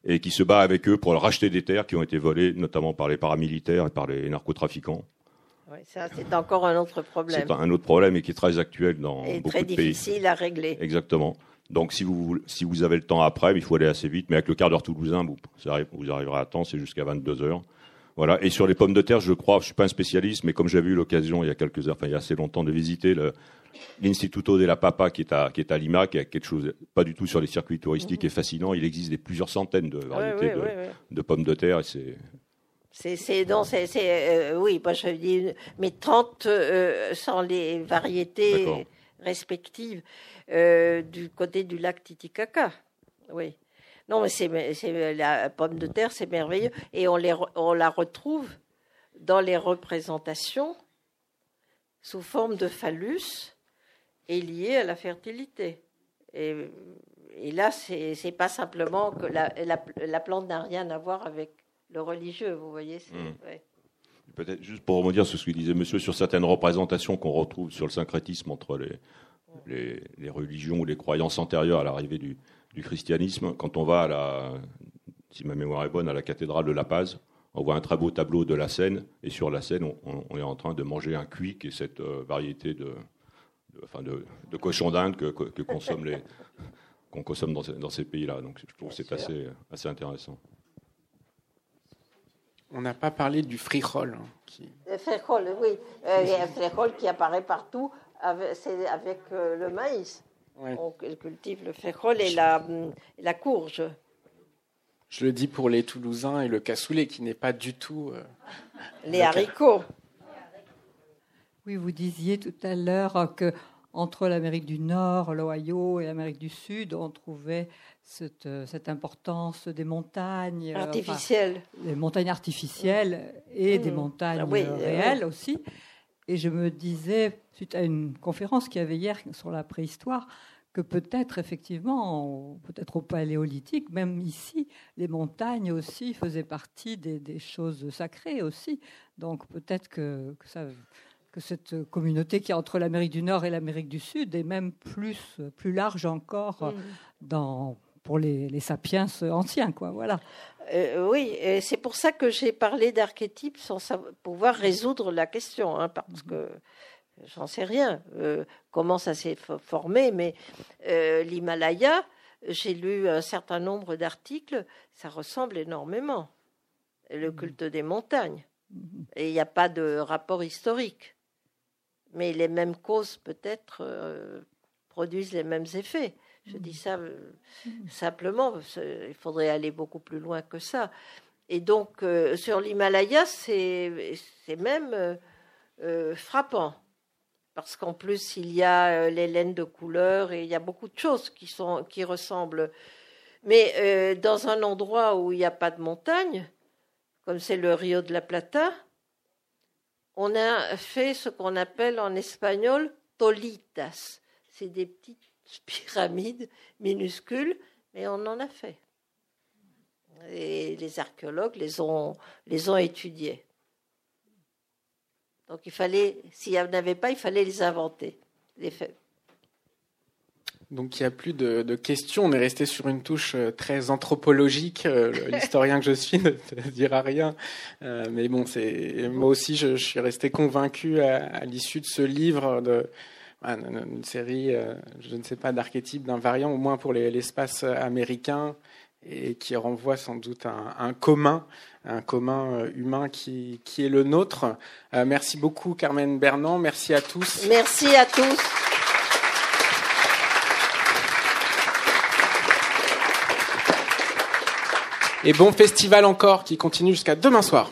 et qui se bat avec eux pour racheter des terres qui ont été volées notamment par les paramilitaires et par les narcotrafiquants. Oui, ça, c'est encore un autre problème. C'est un autre problème et qui est très actuel dans et beaucoup de pays. très difficile à régler. Exactement. Donc, si vous, si vous avez le temps après, il faut aller assez vite. Mais avec le quart d'heure toulousain, vous, vous arriverez à temps, c'est jusqu'à 22 heures. Voilà. Et sur les pommes de terre, je crois, je suis pas un spécialiste, mais comme j'avais eu l'occasion il y a quelques heures, enfin il y a assez longtemps, de visiter l'Instituto de la Papa qui est à qui est à Lima, qui a quelque chose pas du tout sur les circuits touristiques et fascinant. Il existe des plusieurs centaines de variétés de, pommes de terre et c'est c'est non c'est euh, oui moi je dis mais 30 euh, sont les variétés respectives euh, du côté du lac Titicaca. Oui. Non, mais c'est la pomme de terre, c'est merveilleux. Et on, les, on la retrouve dans les représentations sous forme de phallus et liée à la fertilité. Et, et là, c'est pas simplement que la, la, plante n'a rien à voir avec le religieux, vous voyez. Hmm. Peut-être juste pour rebondir sur ce que disait monsieur sur certaines représentations qu'on retrouve sur le syncrétisme entre les, les, les, religions ou les croyances antérieures à l'arrivée du, du christianisme. Quand on va à la, si ma mémoire est bonne, à la cathédrale de La Paz, on voit un très beau tableau de la Seine, et sur la Seine, on, est en train de manger un cuit, qui est cette euh, variété de, enfin de, cochon d'Inde que, consomment les, qu'on consomme dans, ces, pays-là. Donc je trouve que c'est assez, assez intéressant. On n'a pas parlé du frijol. Hein, qui... Le frijol, oui. Euh, il y a un frijol qui apparaît partout, c'est avec euh, le maïs. On cultive le férol et la, la courge. Je le dis pour les Toulousains et le cassoulet qui n'est pas du tout. Euh, les haricots. Oui, vous disiez tout à l'heure que entre l'Amérique du Nord, l'Ohio et l'Amérique du Sud, on trouvait cette, cette importance des montagnes euh, artificielles, des montagnes artificielles et des mmh. montagnes ah réelles aussi. Et je me disais, suite à une conférence qu'il y avait hier sur la préhistoire, que peut-être effectivement, peut-être au paléolithique, même ici, les montagnes aussi faisaient partie des, choses sacrées aussi. Donc peut-être que, ça, que, cette communauté qui est entre l'Amérique du Nord et l'Amérique du Sud est même plus, plus large encore mmh. dans, pour les, sapiens anciens, quoi. Voilà. Euh, oui, c'est pour ça que j'ai parlé d'archétypes sans pouvoir résoudre la question, hein, parce que J'en sais rien. comment ça s'est formé, mais l'Himalaya, j'ai lu un certain nombre d'articles, ça ressemble énormément. Le mmh. culte des montagnes. Mmh. Et il n'y a pas de rapport historique. Mais les mêmes causes, peut-être, euh, produisent les mêmes effets. Je dis ça euh, mmh. simplement, il faudrait aller beaucoup plus loin que ça. Et donc, euh, sur l'Himalaya, c'est même frappant parce qu'en plus il y a euh, les laines de couleur et il y a beaucoup de choses qui sont qui ressemblent. Mais euh, dans un endroit où il n'y a pas de montagne, comme c'est le Rio de la Plata, on a fait ce qu'on appelle en espagnol tolitas. C'est des petites pyramides minuscules, mais on en a fait. Et les archéologues les ont, les ont étudiées. Donc il fallait, s'il n'y en avait pas, il fallait les inventer, les faits. Donc il n'y a plus de, questions. On est resté sur une touche euh, très anthropologique. Euh, l'historien que je suis ne dira rien. Euh, mais bon, c'est moi aussi, je, suis resté convaincu à, l'issue de ce livre de une série, je ne sais pas, d'archétypes, d'un variant, au moins pour l'espace américain, et qui renvoie sans doute à un, commun, un commun euh, humain qui, qui est le nôtre. Euh, merci beaucoup Carmen Bernand, merci à tous. Merci à tous. Et bon festival encore qui continue jusqu'à demain soir.